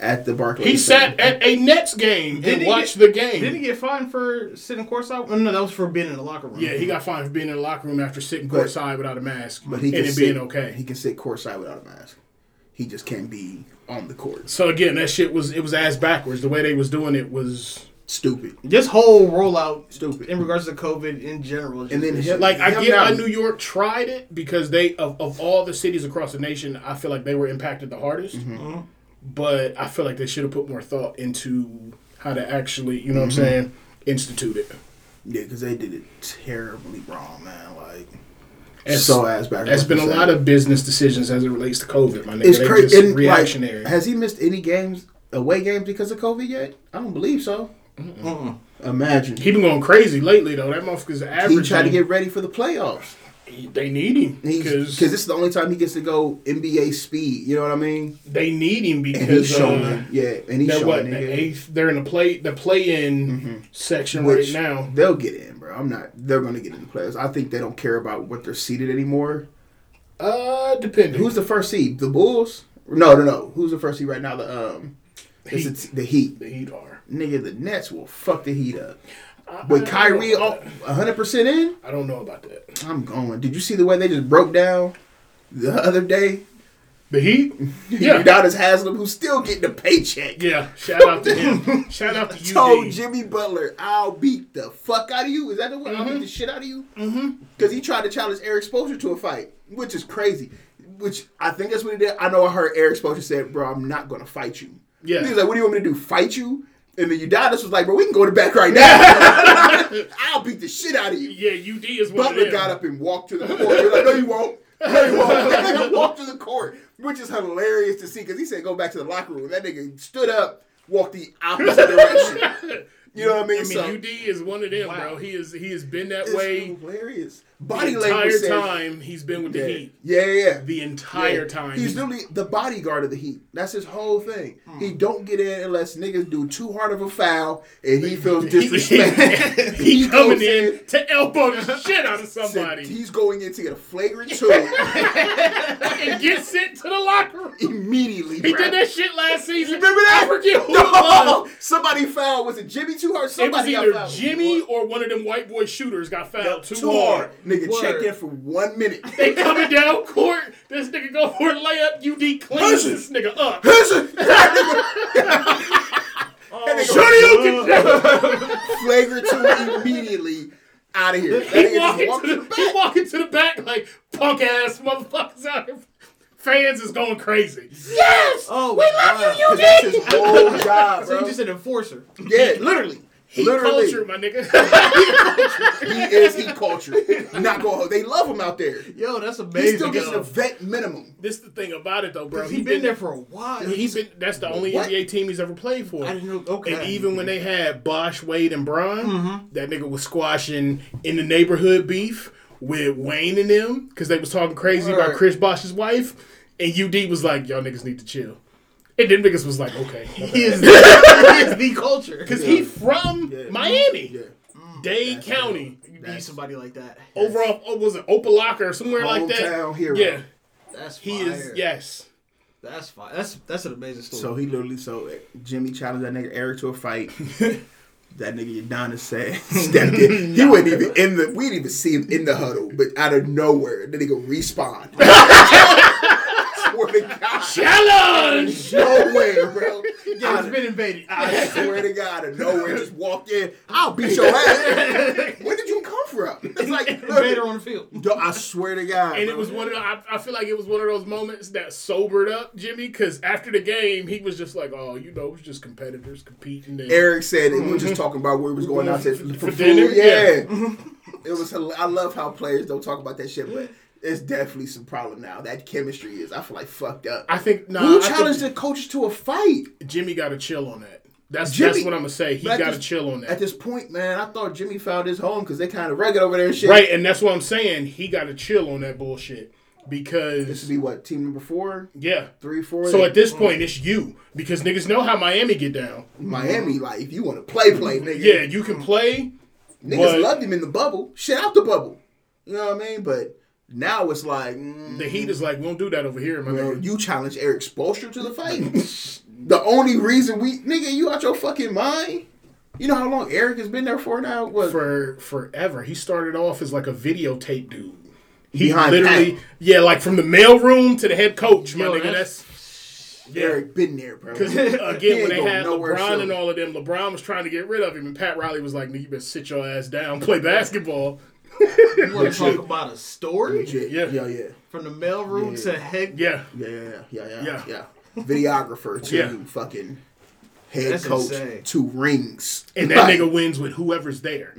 at the Barclays. He Center. sat at a Nets game Did and watched get- the game. Didn't he get fined for sitting courtside? No, that was for being in the locker room. yeah, he got fined for being in the locker room after sitting But- courtside without a mask, But he and can it sit, being okay. He can sit courtside without a mask. He just can't be on the court. So again, that shit was it was ass backwards. The way they was doing it was Stupid. This whole rollout, Stupid. in regards to COVID in general, is And then just- him- like I get why New York tried it because they of, of all the cities across the nation, I feel like they were impacted the hardest. Mm-hmm. But I feel like they should have put more thought into how to actually, you know Mm-hmm. what I'm saying, institute it. Yeah, because they did it terribly wrong, man. Like It's- so ass back. There's been a lot of business decisions as it relates to COVID, my nigga. It's They crazy. just And, reactionary. Like, has he missed any games, away games, because of COVID yet? I don't believe so. Mm-mm. Imagine. he been going crazy lately though. That motherfucker's average. He average. tried to get ready for the playoffs. They need him Because this is the only time he gets to go NBA speed. You know what I mean? they need him because showing uh. Yeah, and he's showing what the eighth. They're in the play the play in section Which right now. they'll get in, bro. I'm not. They're going to get in the playoffs. I think they don't care about what they're seeded anymore. Uh, depending. Who's the first seed? The Bulls? No, no, no. Who's the first seed right now? The um, it's Heat. the, t- the Heat. the Heat are? Nigga, the Nets will fuck the Heat up. With Kyrie know 100 percent in, I don't know about that. I'm going. Did you see the way they just broke down the other day? The Heat. Yeah. Udonis Haslem, who's still getting a paycheck. Yeah. Shout out to him. Shout out to you. Told Jimmy Butler, "I'll beat the fuck out of you." Is that the? I'll Mm-hmm. beat the shit out of you. Mm-hmm. Because he tried to challenge Erik Spoelstra to a fight, which is crazy. Which I think that's what he did. I know I heard Erik Spoelstra said, "Bro, I'm not going to fight you." Yeah. He was like, "What do you want me to do? Fight you?" And then Udonis was like, "Bro, we can go to the back right now. I'll beat the shit out of you." Yeah, UD is one Butler got up and walked to the court. You're like, "No, you won't." No, you won't. That nigga walked to the court, which is hilarious to see because he said, "Go back to the locker room." That nigga stood up, walked the opposite direction. You know what I mean? I mean, so, UD is one of them, Wow. bro. He is he has been that it's way hilarious. The Body entire language says- time he's been with the Yeah. Heat. Yeah, yeah, yeah. The entire Yeah. time. He's literally the bodyguard of the Heat. That's his whole thing. He hmm. don't get in unless niggas do too hard of a foul and he feels disrespected. he, He coming in, in- to elbow the shit out of somebody He's going in to get a flagrant two and get sent to the locker room. immediately. He bro. did that shit last season. You Remember that? I forget who. No, somebody fouled. Was it Jimmy too hard? It was Somebody either. Jimmy or one of them white boy shooters got fouled too, too hard. hard. Nigga Word. checked in for one minute. They coming down court. This nigga go for a layup. UD cleans Listen. this nigga up. Listen, Shut him! Oh, flagrant two immediately out of here. That He nigga just walking, walked to the, he walking to the back like punk ass motherfuckers out here. Fans is going crazy. Yes! Oh, we love wow. you, Cause that's his UD! whole job, So bro. you just an enforcer. yeah, literally. He literally. culture, my nigga. He is he culture. Not go. They love him out there. Yo, that's amazing. He still gets yo. a vet minimum. this is the thing about it though, bro. Cause he been there for a while. He's been. That's the only What? NBA team he's ever played for. I didn't know. Okay. And even when they had Bosh, Wade, and Bron, mm-hmm. that nigga was squashing in the neighborhood beef with Wayne and them because they was talking crazy about Chris Bosh's wife, and UD was like, "Y'all niggas need to chill." And then niggas was like, "Okay," he is, he is the culture. because he from Yeah. Miami, Yeah. Dade County, you need somebody like that. over off oh, was it Opa-locka or somewhere like that? Hometown hero. Yeah, That's he is. Yes, That's fine. That's that's an amazing story. So he literally so uh, Jimmy challenged that nigga Erik to a fight. that nigga Udonis said stepped in. He wasn't even in the. We didn't even see him in the huddle, but out of nowhere, the nigga respawned. Swear to God, challenge. nowhere, bro. yeah, it's been invaded. I swear to God, out of nowhere, just walked in. I'll beat your ass. Where did you come from? It's like, Invader on the field. I swear to God. And bro. it was one of the, I, I feel like it was one of those moments that sobered up Jimmy because after the game he was just like, oh, you know, it was just competitors competing. And Erik said it. We were just mhm. talking about where he was going out to For- for, for food. dinner? Yeah, it was. I love how players don't talk about that shit, but it's definitely some problem now. That chemistry is. I feel like fucked up. I think no, Who challenged the coaches to a fight? Jimmy got to chill on that. That's Jimmy- that's what I'm gonna say. He got to chill on that. At this point, man, I thought Jimmy found his home because they kind of rugged over there and shit. Right, and that's what I'm saying. He got to chill on that bullshit because This would be what team number four, yeah. three, four. So at this point, it's you because niggas know how Miami get down. Miami, like if you want to play, play, nigga. Yeah, you can play. niggas but- loved him in the bubble. Shit out the bubble. You know what I mean? But now it's like mm, The Heat is like, we don't do that over here, my Well, nigga. you challenge Erik Spoelstra to the fight. the only reason we nigga, you out your fucking mind. You know how long Erik has been there for now? What? for forever. He started off as like a videotape dude. He Behind literally, Pat. yeah, like from the mailroom to the head coach, my Yo, nigga. that's- That's yeah. Erik been there, bro. Because again, when they had LeBron soon. and all of them, LeBron was trying to get rid of him, and Pat Riley was like, "Nigga, you better sit your ass down, play basketball." You want to talk about a story Legit. Yeah. Yeah, yeah, from the mailroom Yeah. to head? Yeah, yeah, yeah, yeah, yeah, Yeah. yeah. Videographer to Yeah. fucking head That's coach insane. to rings. and that nigga wins with whoever's there.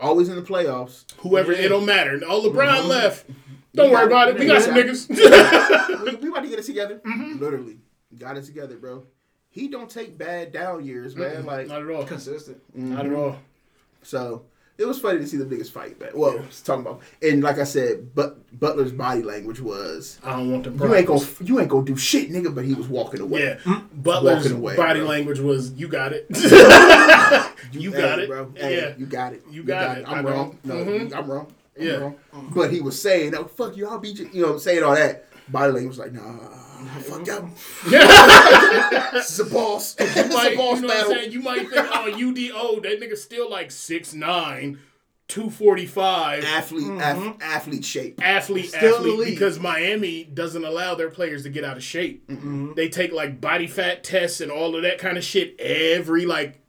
always in the playoffs. Whoever, it don't matter. Oh, LeBron Mm-hmm. left. Don't worry about it. We got some niggas. we, we about to get it together. Mm-hmm. Literally, got it together, bro. He don't take bad down years, man. Like Not at all. Consistent. Not at all. So it was funny to see the niggas fight back. Well, I was talking about, and like I said, but Butler's body language was I don't want them. you ain't gonna you ain't gonna do shit, nigga. But he was walking away. Yeah, Butler's Walking away, body bro. language was, "You got it." you Hey, got it, bro. Hey, Yeah, you got it. You got it. I'm I wrong. No. Mhm. I'm wrong. I'm Yeah. wrong. But he was saying, "Oh fuck you, I'll beat you." You know, saying all that. Body language was like, "Nah, fuck that. It's a boss. It's you might, a boss you know what I'm battle." saying? You might think, "Oh, UDO, that nigga's still like 6'9", 245, Athlete, mm-hmm. ath- athlete shape. athlete, Still athlete." league. Because Miami doesn't allow their players to get out of shape. Mm-hmm. They take like body fat tests and all of that kind of shit every like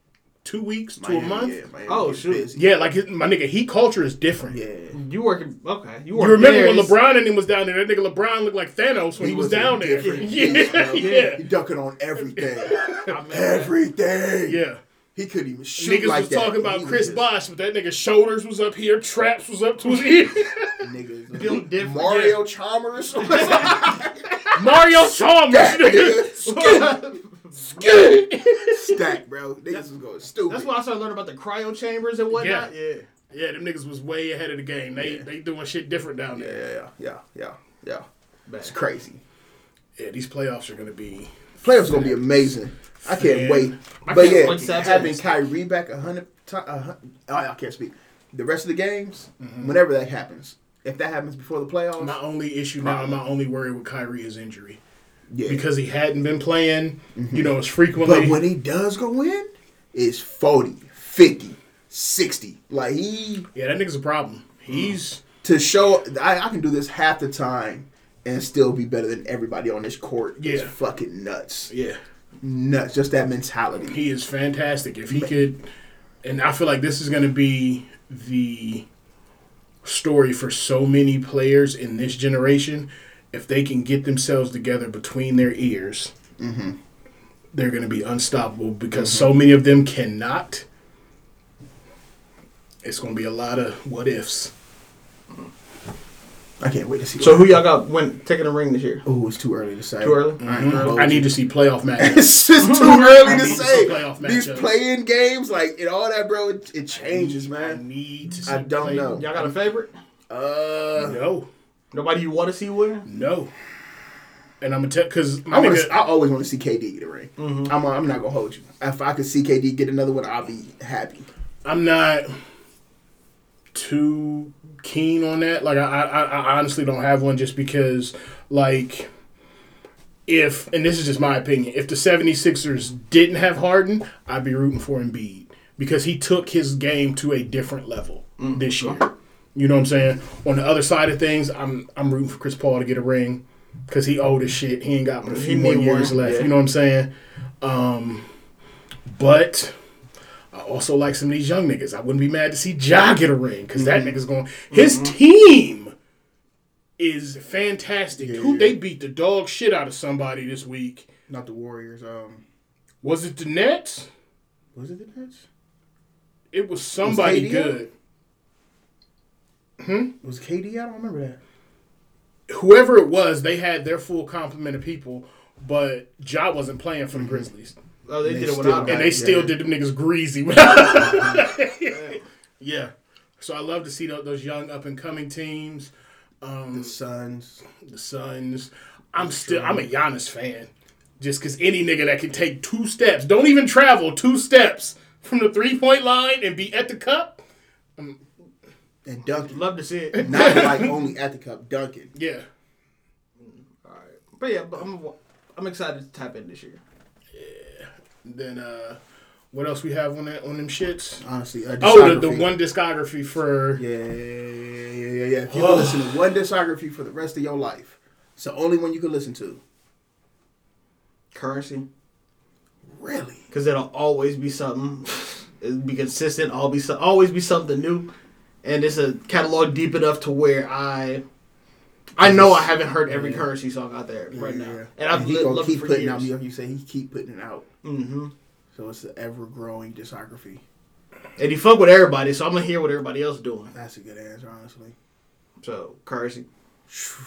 two weeks to Miami, a month. Yeah, Miami Oh, gets shoot. busy. Yeah, like his, my nigga, heat culture is different. Yeah. You working? Okay, you You remember there, when LeBron and him was down there? That nigga LeBron looked like Thanos when he, was, a down there. different Yeah, beast, yeah, He dunking on everything. Everything. yeah. He couldn't even shoot Niggas like was that. talking about Chris was Bosh, but that nigga's shoulders was up here, traps was up to his ear. Niggas. Built different. Mario Chalmers. Mario Chalmers, nigga. Stack, bro. Niggas was going stupid. That's why I started learning about the cryo chambers and whatnot. Yeah. Yeah, Yeah, them niggas was way ahead of the game. They Yeah. they doing shit different down there. yeah, yeah, yeah, yeah. It's Man. crazy. Yeah, these playoffs are gonna be. Playoffs gonna be amazing. I can't Man. wait. I but can't yeah, wait to have having. Kyrie back a hundred times. Oh, I can't speak. The rest of the games, Mm-hmm. whenever that happens, if that happens before the playoffs, My only issue now, my only worry with Kyrie is injury yeah. because he hadn't been playing. You mm-hmm. know, as frequently. but when he does go in, it's 40, 50, 60. Like he yeah, that nigga's a problem. He's mm. to show I, I can do this half the time and still be better than everybody on this court. It's Yeah. fucking nuts. yeah, Nuts. Just that mentality. he is fantastic. If he could, and I feel like this is gonna be the story for so many players in this generation. If they can get themselves together between their ears, mm-hmm. they're going to be unstoppable because so mm-hmm. many of them cannot. It's going to be a lot of what ifs. I can't wait to see. So who y'all got win taking the ring this year? Oh, it's too early to say. Too early? I, ain't gonna I need to see playoff matchups. It's just too early to need to say. see playoff These playing games, like and all that, bro, it, it changes, I man. need to see. I don't play- know. Y'all got a favorite? Uh, No, Nobody you want to see win? no. And I'm gonna tell because I want. nigga, I always want to see KD get a ring. Mm-hmm. I'm. I'm not gonna hold you. If I could see KD get another one, I'll be happy. I'm not too keen on that. Like I, I, I honestly don't have one just because, like, if and this is just my opinion, if the 76ers didn't have Harden, I'd be rooting for Embiid because he took his game to a different level this year. You know what I'm saying? On the other side of things, I'm I'm rooting for Chris Paul to get a ring because he old as shit. He ain't got but a few more years one, left. yeah. You know what I'm saying? Um, but I also like some of these young niggas. I wouldn't be mad to see Ja get a ring because that nigga's going. His team is fantastic. Yeah, Who yeah. they beat the dog shit out of somebody this week? Not the Warriors. Um, Was it the Nets? was it the Nets? It was somebody KD out? good. Was KD? I don't remember that. Whoever it was, they had their full complement of people, but Ja wasn't playing for the Grizzlies, Oh, they, They did it without him. and they still yeah. did them niggas greasy. yeah, so I love to see those young up and coming teams. Um, The Suns. the Suns. I'm still I'm a Giannis fan. Just cause any nigga that can take two steps, don't even travel, two steps from the three point line and be at the cup. And Duncan. Love to see it. Not like only at the cup, Duncan. Yeah. All right. But yeah, but I'm I'm excited to tap in this year. Yeah. Then uh what else we have on that on them shits? Honestly, Oh, the, the one discography for Yeah, yeah, yeah, yeah, yeah, yeah. If you can listen to one discography for the rest of your life, it's the only one you can listen to. Curren$y, Really? because it'll always be something. It'll be consistent. All be so- always be something new, and it's a catalog deep enough to where I. I know I haven't heard every Yeah. Curren$y song out there right Yeah, now, yeah. and I've he li- gonna loved keep it for putting years. out. You you say he keep putting it out. Mm-hmm. So it's the ever growing discography. And he fuck with everybody, so I'm gonna hear what everybody else doing. That's a good answer, honestly, So Curren$y.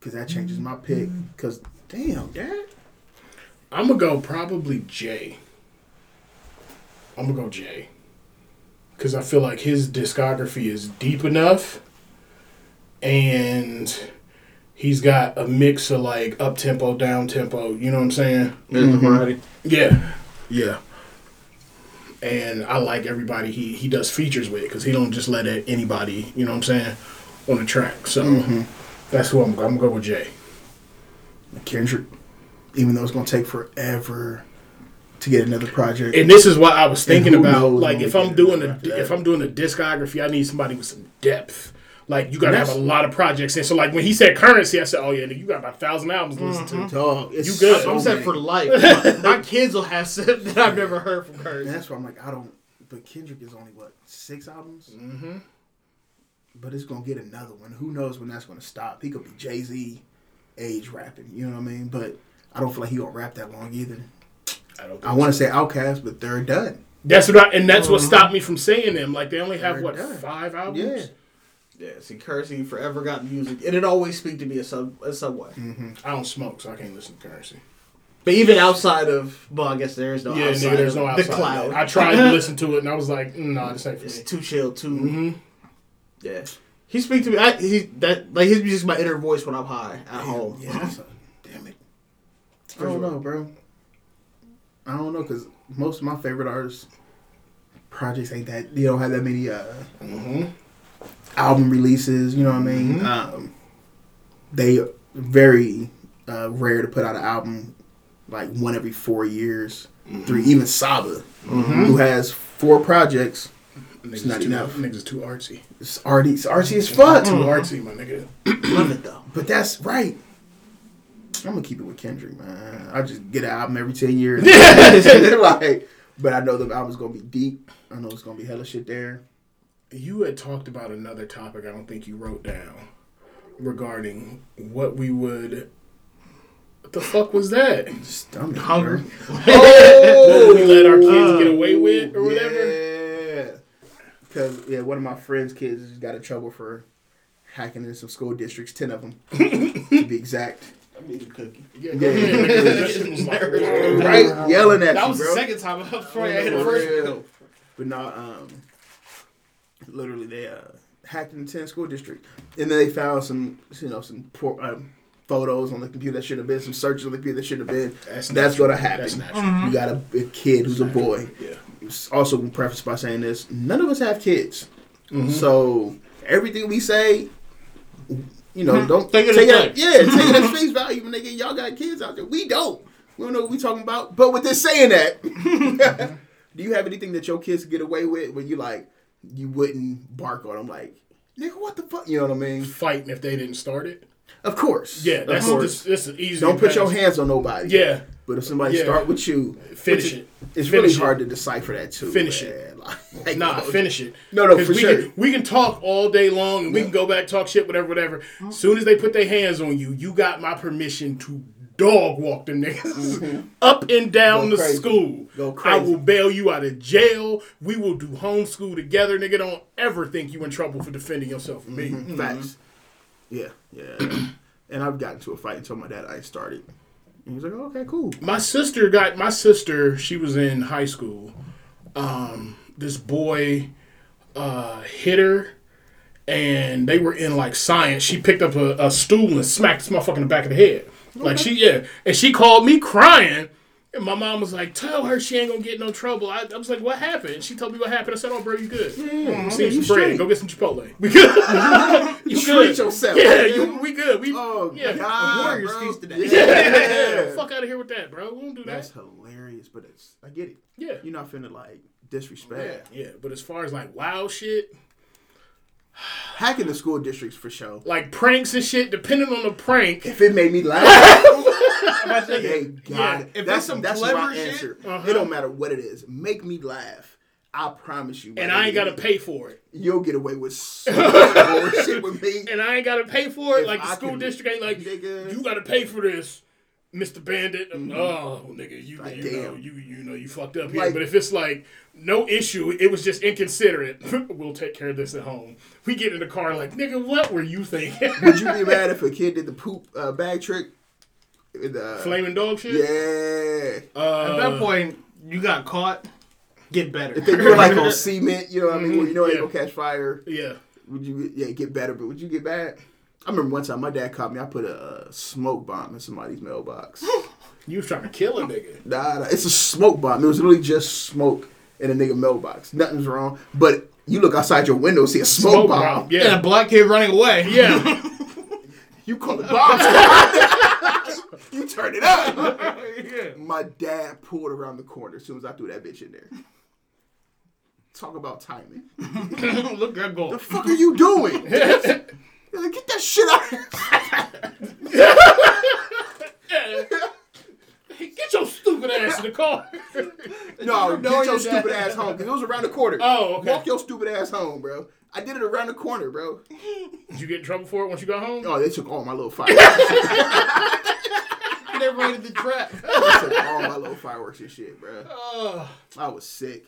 because that changes my pick. Because damn, dad. I'm gonna go probably Jay. I'm gonna go Jay. Cause I feel like his discography is deep enough and he's got a mix of like up tempo, down tempo, you know what I'm saying? There's a mm-hmm. variety. Yeah. Yeah. And I like everybody he, he does features with because he don't just let it, anybody, you know what I'm saying, on the track. So mm-hmm. that's who I'm, I'm gonna go with Jay. Kendrick, even though it's gonna take forever to get another project. And this is what I was thinking about. Like if I'm doing it a if I'm doing a discography, I need somebody with some depth. Like you gotta have a lot of projects in. So like when he said Curren$y, I said, oh yeah, you got about a thousand albums to listen Mm-hmm. to. Dog, it's You good. so I'm set for life. My kids will have stuff that I've never heard from And Curtis. that's why I'm like, I don't. But Kendrick is only what six albums. Mm-hmm. But it's gonna get another one. Who knows when that's gonna stop? He could be Jay Z, age rapping. You know what I mean? But I don't feel like he gonna rap that long either. I don't. I want to say OutKast, but they're done. That's what I, and that's what stopped me from saying them. Like they only have They're what done. five albums. Yeah. Yeah, see, Curren$y forever got music. And It'd always speak to me a sub a subway. I don't smoke, so I can't listen to Curren$y. But even outside of, well, I guess there is no Yeah, outside nigga, there's no outside. the cloud. I tried to listen to it, and I was like, mm, nah, this ain't for It's me. too chill, too. hmm Yeah, he speak to me. I, he that like his music's my inner voice when I'm high at home. Yeah, a, damn it. I don't know, bro. I don't know because most of my favorite artists projects ain't that. You don't have that many uh, hmm album releases. You know what I mean? Um, they very uh, rare to put out an album like one every four years. Three, even Saba, who has four projects. Niggas, not too, enough. niggas too artsy. It's arty, it's artsy as fuck. Too artsy, my nigga. Love it though. But that's right. I'm gonna keep it with Kendrick, man. I just get an album every ten years. like, but I know the album's gonna be deep. I know it's gonna be hella shit there. You had talked about another topic. I don't think you wrote down regarding what we would. What the fuck was that? Stomach Hunger. bro. What would we oh! let our kids get away with or whatever? Yeah. Because yeah, one of my friends' kids got in trouble for hacking in some school districts, ten of them to be exact. I need a cookie. Yeah, Yeah. go ahead, nigga. That shit was like- Right, yelling at That you, was bro. the second time before I hit the first real. one. But no, um, literally they uh, hacked in the 10 school district, and then they found some, you know, some poor, um, photos on the computer that should have been, some searches on the computer that should have been. That's That's, natural. gonna happen. That's natural. You got a, a kid who's a boy. Yeah. Also preface by saying this: none of us have kids, Mm-hmm. so everything we say. You know, don't Take it take it. yeah, take it as face value. When they get y'all got kids out there, we don't. We don't know what we talking about. But with this saying that, do you have anything that your kids get away with when you like you wouldn't bark on them like, nigga, what the fuck? You know what I mean? Fighting if they didn't start it. Of course. Yeah, of that's course. this, this is easy. don't put your hands on nobody. Yeah, But if somebody Yeah. start with you, finish it. It's Finish really it. hard to decipher that too. Finish man. it. Like, Nah, finish it. No, no, for we sure. Can, we can talk all day long and we can go back talk shit, whatever, whatever. As soon as they put their hands on you, you got my permission to dog walk them niggas up and down Go the crazy. school. Go crazy. I will bail you out of jail. We will do homeschool together, nigga. Don't ever think you in trouble for defending yourself from me. Mm-hmm. Facts. Yeah, yeah. and I've gotten to a fight and told my dad I started. And he's like, oh, okay, cool. My sister got my sister. She was in high school. Um, this boy uh, hit her, and they were in like science. She picked up a, a stool and smacked this motherfucker in the back of the head. Like she yeah, and she called me crying. And my mom was like, "Tell her she ain't gonna get no trouble." I, I was like, "What happened?" She told me what happened. I said, "Oh, bro, you good? Hmm. Yeah, See hmm. you some bread. straight. Go get some Chipotle. We good. you You good? treat yourself. Yeah, you, we good. We Oh, yeah. God, Warriors bro. feast today. Yeah. Yeah. Fuck out of here with that, bro. We don't do that. That's hilarious, but it's I get it. yeah. You're not finna like disrespect. Yeah, yeah. but as far as like wild shit, Hacking the school districts for sure. like pranks and shit, depending on the prank, If it made me laugh, I tell they got Yeah, it. if that's it's some that's clever my shit, answer. uh-huh. It don't matter what it is. Make me laugh. I promise you. and I ain't nigga, gotta pay for it, You'll get away with so much bullshit with me. and I ain't gotta pay for it. If like the I school can- district ain't like Nigga. you gotta pay for this, Mister Bandit. Oh, nigga, you Like, you know you you know you fucked up here. Like- but if it's like no issue, it was just inconsiderate. we'll take care of this at home. We get in the car like nigga, what were you thinking? Would you be mad if a kid did the poop uh, bag trick? With, uh, Flaming dog shit. Yeah. Uh, at that point, you got caught. Get better. If they do it like on cement, you know what I mean? Where you know it Yeah. ain't gonna catch fire. yeah. Would you? Yeah, get better. But would you get bad? I remember one time my dad caught me. I put a, uh smoke bomb in somebody's mailbox. You was trying to kill a nigga. nah, nah, it's a smoke bomb. It was literally just smoke in a nigga mailbox. Nothing's wrong. But you look outside your window, see a smoke, Smoke bomb. bomb, and a black kid running away. Yeah. You call it bomb squad. you turn it up. yeah. My dad pulled around the corner as soon as I threw that bitch in there. Talk about timing. Look, at that goal. The fuck are you doing? Like, Get that shit out of here. Get your stupid ass in the car. No, Knowing get your stupid dad. ass home. Cause it was around the corner. Oh, okay. Walk your stupid ass home, bro. I did it around the corner, bro. Did you get in trouble for it once you got home? Oh, they took all my little fireworks. Never raided the trap. took all my little fireworks and shit, bro. I was sick.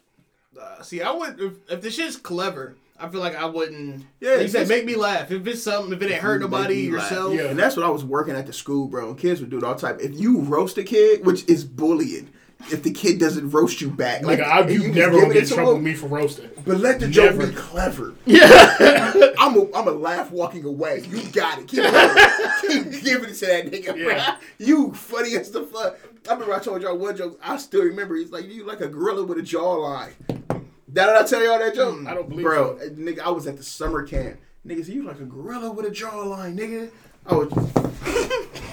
uh, see, I would if, if the shit's clever. I feel like I wouldn't. Yeah, you said make me laugh. If it's something, if it ain't hurt nobody, laugh. yourself. Yeah. And that's what I was working at the school, bro. And kids would do it all time. If you roast a kid, which is bullying, if the kid doesn't roast you back, Like, I, and you, never gonna get in trouble with me for roasting. But let the joke be clever. Yeah. I'm a, I'm a laugh walking away. You got it. Keep going. Keep giving it to that nigga, Yeah. bro. You funny as the fuck. I remember I told y'all one joke. I still remember. He's like, you like a gorilla with a jawline. That did I tell y'all that joke? I don't believe Bro, so. uh, nigga, I was at the summer camp. Nigga, said, you like a gorilla with a jawline, nigga. I was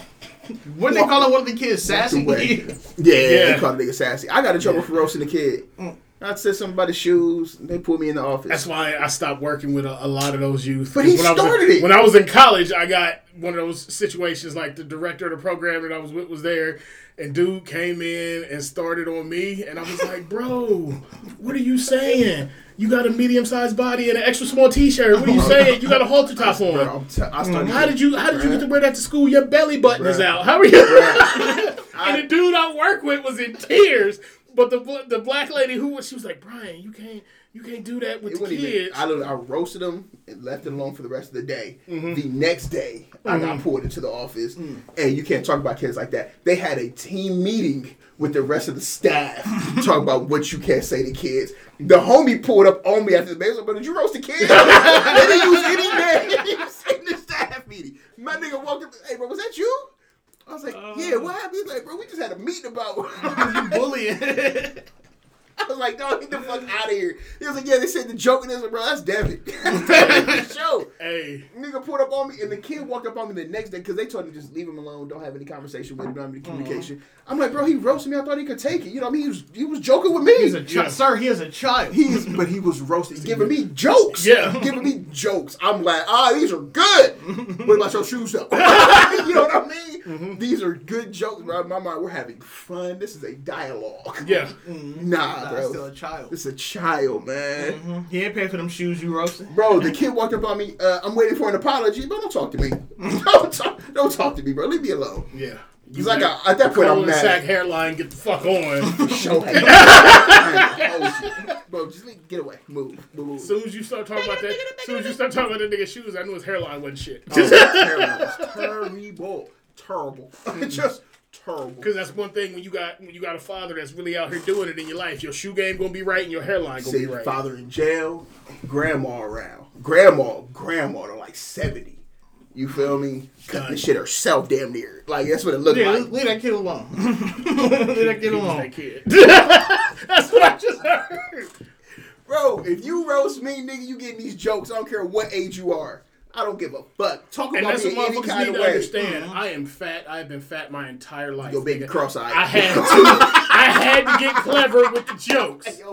What they call it? One of the kids sassy. Yeah, Yeah. they call the nigga sassy. I got in trouble for roasting the kid. Mm. I said something about the shoes. They put me in the office. That's why I stopped working with a, a lot of those youth. But he when I was started in, it. When I was in college, I got one of those situations like the director of the program that I was with was there, and dude came in and started on me, and I was like, "Bro, what are you saying? You got a medium sized body and an extra small t shirt. What are you saying? You got a halter top Bro, on." I'm t- How did you How did you get to wear that to school? Your belly button is out. How are you? And the dude I work with was in tears. But the the black lady who was she was like Brian, you can't you can't do that with It the wasn't even, kids. I, literally- I roasted him and left it alone for the rest of the day. Mm-hmm. The next day, I got pulled into the office, Mm. and you can't talk about kids like that. They had a team meeting with the rest of the staff to talk about what you can't say to kids. The homie pulled up on me after the meeting. But did you roast a kid? they didn't use any name. He was in the staff meeting. My nigga walked up. Hey, bro, was that you? I was like, yeah. What happened? He's like, bro, we just had a meeting about. bullying. I was like, no, get the fuck out of here. He was like, yeah, they said the joke in this, bro. That's Devin. That's the show. hey, Nigga pulled up on me, and the kid walked up on me the next day because they told him to just leave him alone, don't have any conversation with him, don't have any communication. I'm like, bro, he roasted me. I thought he could take it. You know, what I mean, he was he was joking with me. He's a child, Yeah. sir. He is a child. He is, but he was roasting, giving me jokes. Yeah. giving me jokes. I'm like, ah, these are good. what about your shoes up? you know what I mean? These are good jokes, bro. In my mind, we're having fun. This is a dialogue. yeah. Nah, Bro. still a child. This is a child, man. He ain't paying for them shoes you roasted. Bro, the kid walked up on me. Uh, I'm waiting for an apology, but don't talk to me. don't talk. Don't talk to me, bro. Leave me alone. Yeah. Cause I got at that point I'm Colin sack hairline, get the fuck on. Show him. Oh, bro, just leave, get away. Move. Move. move. As soon as you start talking about that, as soon as you start talking about that nigga's shoes, I knew his hairline wasn't shit. Oh, terrible. It's terrible. Terrible. just terrible. Because that's one thing when you got when you got a father that's really out here doing it in your life, your shoe game gonna be right and your hairline gonna See, be right. father in jail, grandma around. Grandma, grandma, they're like 70. You feel me? Cutting the shit herself damn near. Like, that's what it looked Yeah, like. leave that kid alone. leave that kid alone. That kid. that's what I just heard. Bro, if you roast me, nigga, you getting these jokes. I don't care what age you are. I don't give a fuck. Talk And about that's me what in any kind need of to way. understand. Mm-hmm. I am fat. I have been fat my entire life. Your baby cross-eyed. I had to. I had to get clever with the jokes.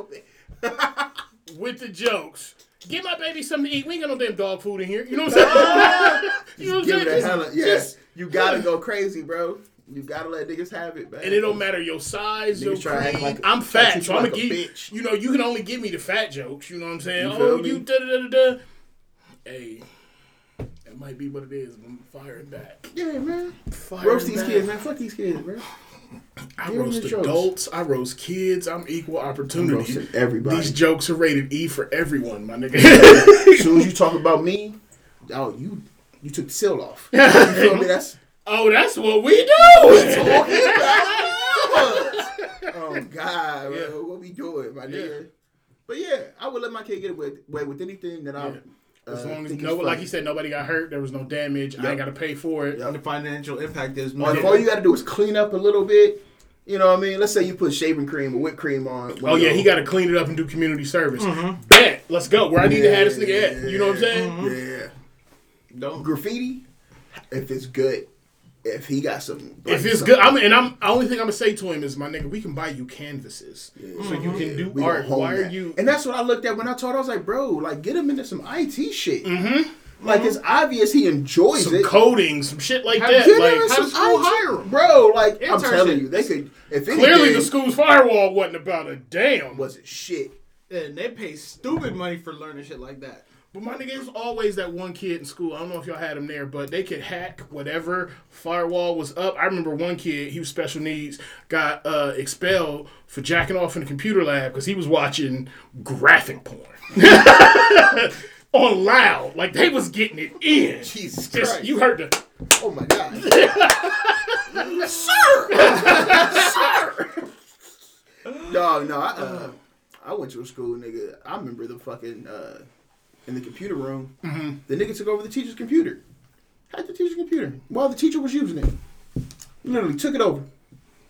With the jokes. Give my baby something to eat. We ain't got no damn dog food in here. You know what I'm saying? you know what I'm Give saying? it a Just- hella. Yeah, just- you gotta go crazy, bro. You gotta let niggas have it, man. And it don't matter your size, your Niggas try to act creed. like- I'm try to fat, so you I'm gonna a give bitch. you know you can only give me the fat jokes. You know what I'm saying? You oh, feel you da da da da. Hey, that might be what it is. but I'm firing back. Yeah, man. Firing Roast these back. kids, man. Fuck these kids, bro. I Give roast adults. I roast kids. I'm equal opportunity. roasting everybody. These jokes are rated E for everyone, my nigga. As soon as you talk about me, oh, you you took the seal off. You feel me? That's oh, that's what we do. talking about. oh God, bro. Yeah. what we doing, my Yeah. nigga? But yeah, I would let my kid get away, away with anything that I. Yeah. Uh, As long as no, like you said, nobody got hurt. There was no damage. I ain't got to pay for it. Yep. The financial impact is Or if all you got to do is clean up a little bit, you know what I mean? Let's say you put shaving cream or whipped cream on. Oh yeah, he got to clean it up and do community service. Bet, let's go. Where I need to have this nigga at. You know what I'm saying? Yeah. Don't. Graffiti, if it's good, if he got some, like, If it's good, I'm and I'm. The only thing I'm gonna say to him is, my nigga, we can buy you canvases so you can do we gonna art. hone Why are that. you? And that's what I looked at when I told. her, I was like, bro, like get him into some IT shit. Mm-hmm. Like it's obvious he enjoys some it. coding, some shit like How- that. Get him Like in how some does school IT hire 'em? bro. Like I'm telling you, they could. If anything, clearly, the school's firewall wasn't about a damn. wasn't shit. And they pay stupid money for learning shit like that. But my nigga, there's always that one kid in school. I don't know if y'all had him there, but they could hack whatever firewall was up. I remember one kid, he was special needs, got uh, expelled for jacking off in the computer lab because he was watching graphic porn on loud. Like they was getting it in. Jesus Just Christ. you heard the. Oh my god, sir, sir. No, no, I, uh, I went to a school, nigga. I remember the fucking uh, in the computer room. Mm-hmm. The nigga took over the teacher's computer. Had the teacher's computer while the teacher was using it. Literally took it over.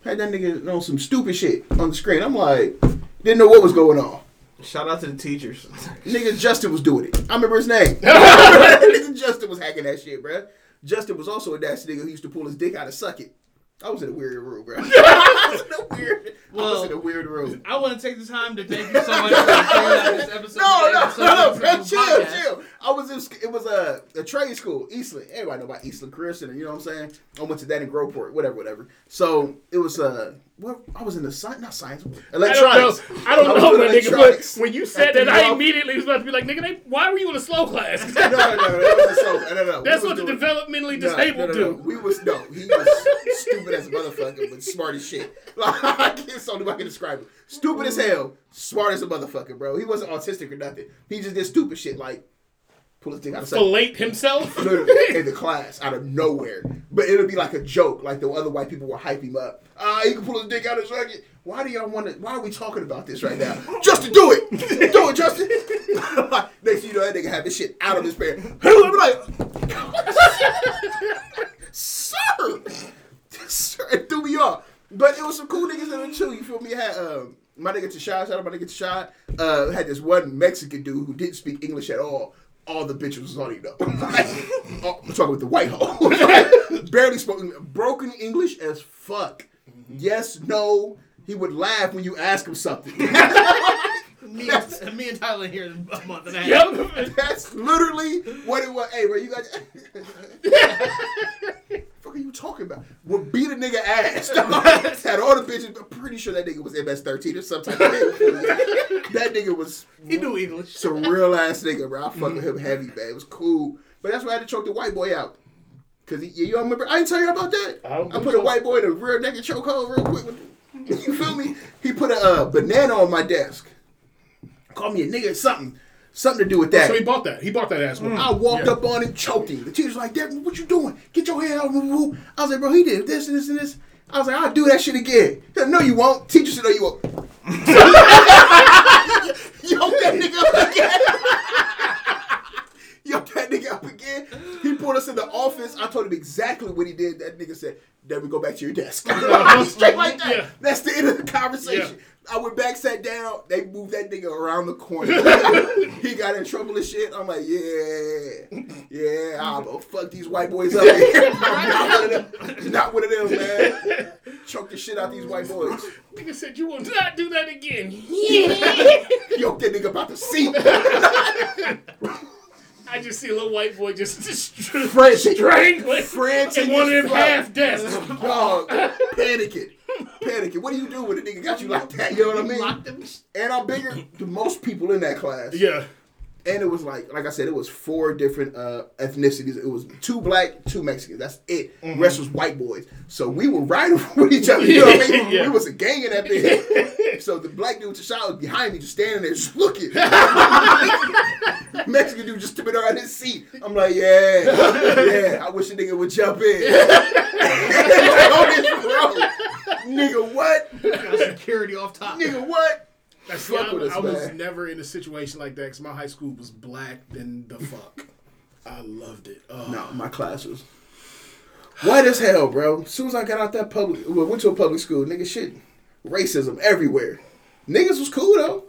Had that nigga on some stupid shit on the screen. I'm like, didn't know what was going on. Shout out to the teachers. Nigga Justin was doing it. I remember his name. nigga Justin was hacking that shit, bruh. Justin was also a dash nigga who used to pull his dick out and suck it. I was in a weird room, bro. I was in a weird. I was in a weird room. I want to take the time to thank you so much for sharing this episode. No, no, episode no, no, bro, chill, podcast. chill. I was in, it was a, a trade school, Eastland. Everybody know about Eastland Career Center, you know what I'm saying? I went to that in Groveport, whatever, whatever. So it was, uh, what, I was in the science, not science, I don't know. electronics. I don't was know, nigga. But when you said That that, threw you I immediately was about to be like, nigga, they, why were you in a slow class? No, no, no, no, so, no, no, no. That's what the doing- developmentally No, disabled no, no, do. We was no, he was stupid as a motherfucker, but smart as shit. Like, I can't so I can describe it. Stupid as hell, smart as a motherfucker, bro. He wasn't autistic or nothing. He just did stupid shit like pull his dick out of himself. Literally in the class out of nowhere. But it'll be like a joke, like the other white people will hype him up. Ah, he can pull his dick out and suck it. Why do y'all want to? Why are we talking about this right now? Justin, do it, do it, Justin. Next, thing you know, that nigga have this shit out of his pants. I'm like, sir, sir, it threw me off. But it was some cool niggas in there too. You feel me? It had um, my nigga Tashad, shout out my nigga Tashad. Uh, had this one Mexican dude who didn't speak English at all. All the bitches was on him though. Oh, I'm talking with the white hoe. Barely spoken, broken English as fuck. Mm-hmm. Yes, no. He would laugh when you ask him something. Me, and, me and Tyler here in a month and a half. Yep. That's literally what it was. Hey, bro, you got. Fuck are you talking about? Well, beat a nigga ass. Had all the bitches. I'm pretty sure that nigga was MS13 or some type that nigga was He knew English. some real ass nigga, bro. I fuck with him heavy, man. It was cool. But that's why I had to choke the white boy out. Cause he, you don't remember? I didn't tell you about that. I I put believe a white boy in a rear naked chokehold real quick. You feel me? He put a uh, banana on my desk. Called me a nigga or something. Something to do with oh, that. So he bought that. He bought that ass whooping. Mm. I walked Yeah. up on him, choked him. The teacher's like, Devin, what you doing? Get your hand out. woo, woo." I was like, bro, he did this and this and this. I was like, I'll do that shit again. Said, no, you won't. Teacher said, no, you won't. Yo, that nigga up again. That nigga up again. He pulled us in the office. I told him exactly what he did. That nigga said, then we go back to your desk. Straight like that. Yeah. That's the end of the conversation. Yeah. I went back, sat down. They moved that nigga around the corner. he got in trouble and shit. I'm like, yeah, yeah. I'm gonna fuck these white boys up. I'm not one of them. Not one of them, man. Choke the shit out these white boys. Nigga said you will not do that again. Yeah. Yo, that nigga about to see. I just see a little white boy just, just Frantic. strangling Frantic in one of them half desks. Dog, panicking, panicking. What do you do when a nigga got you like that? You know what I mean? Locked them. And I'm bigger than most people in that class. Yeah. and it was like like I said, it was four different uh, ethnicities. It was two black, two Mexicans. That's it. The rest was white boys. So we were riding with each other. You know what I mean? Yeah. We was a gang in that bitch. so the black dude Tashad was behind me, just standing there, just looking. Mexican dude just tipping around his seat. I'm like, yeah, yeah. I wish a nigga would jump in. On his road. Nigga, what? Got security off top. Nigga, what? See, Fuck I, with us, I was man. never in a situation like that because my high school was black than the fuck. I loved it. Oh. No, my class was white as hell, bro. As soon as I got out that public, well, went to a public school, nigga, shit, racism everywhere. Niggas was cool though.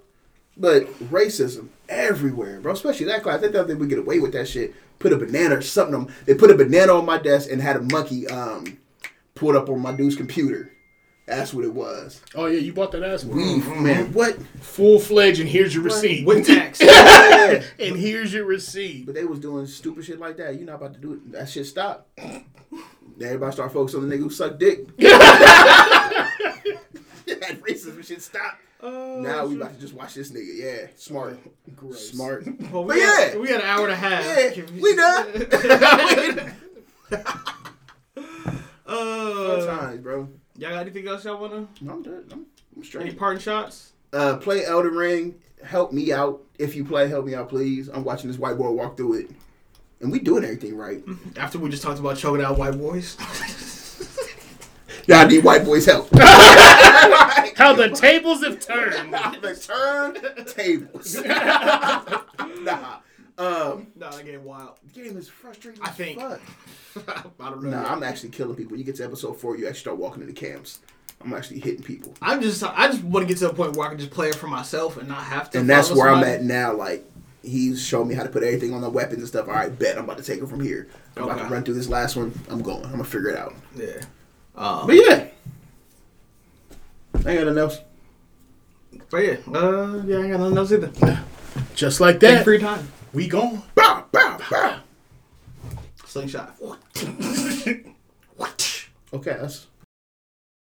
But racism everywhere, bro. Especially that class. They thought they would get away with that shit. Put a banana or something. On, they put a banana on my desk and had a monkey um pulled up on my dude's computer. That's what it was. Oh yeah, you bought that ass one. Weed, man. What? Full fledged, and here's your receipt. With tax. Yeah. and here's your receipt. But they was doing stupid shit like that. You're not about to do it. That shit stop. Everybody start focusing on the nigga who sucked dick. that racism shit stop. now we about to just watch this nigga. Yeah, smart, Gross. smart. Well, we But got, yeah. we got an hour and a half. Yeah, Can we done. Fun Uh, times, bro. y'all got anything else y'all wanna? No, I'm done. I'm, I'm Any parting shots? Uh, play Elden Ring. Help me out. If you play, help me out, please. I'm watching this white boy walk through it, and we doing everything right. After we just talked about choking out white boys. Y'all need white boys' help. How the tables have turned. the turn tables. nah. Um, nah, that game wild. the game is frustrating. I as think- fuck. I don't know. Nah, I'm actually killing people. You get to episode four, you actually start walking into camps. I'm actually hitting people, I'm just I just want to get to a point where I can just play it for myself and not have to. and that's follow where I'm at now. Like he's showing me how to put everything on the weapons and stuff. All right, bet I'm about to take it from here. I'm about to run through this last one. I'm going. I'm gonna figure it out. Yeah. Um, But yeah, I ain't got nothing else. but yeah, uh, yeah, I ain't got nothing else either. Just like that. for your time. We gone. Bow, bow, bow. Slingshot. What? okay, that's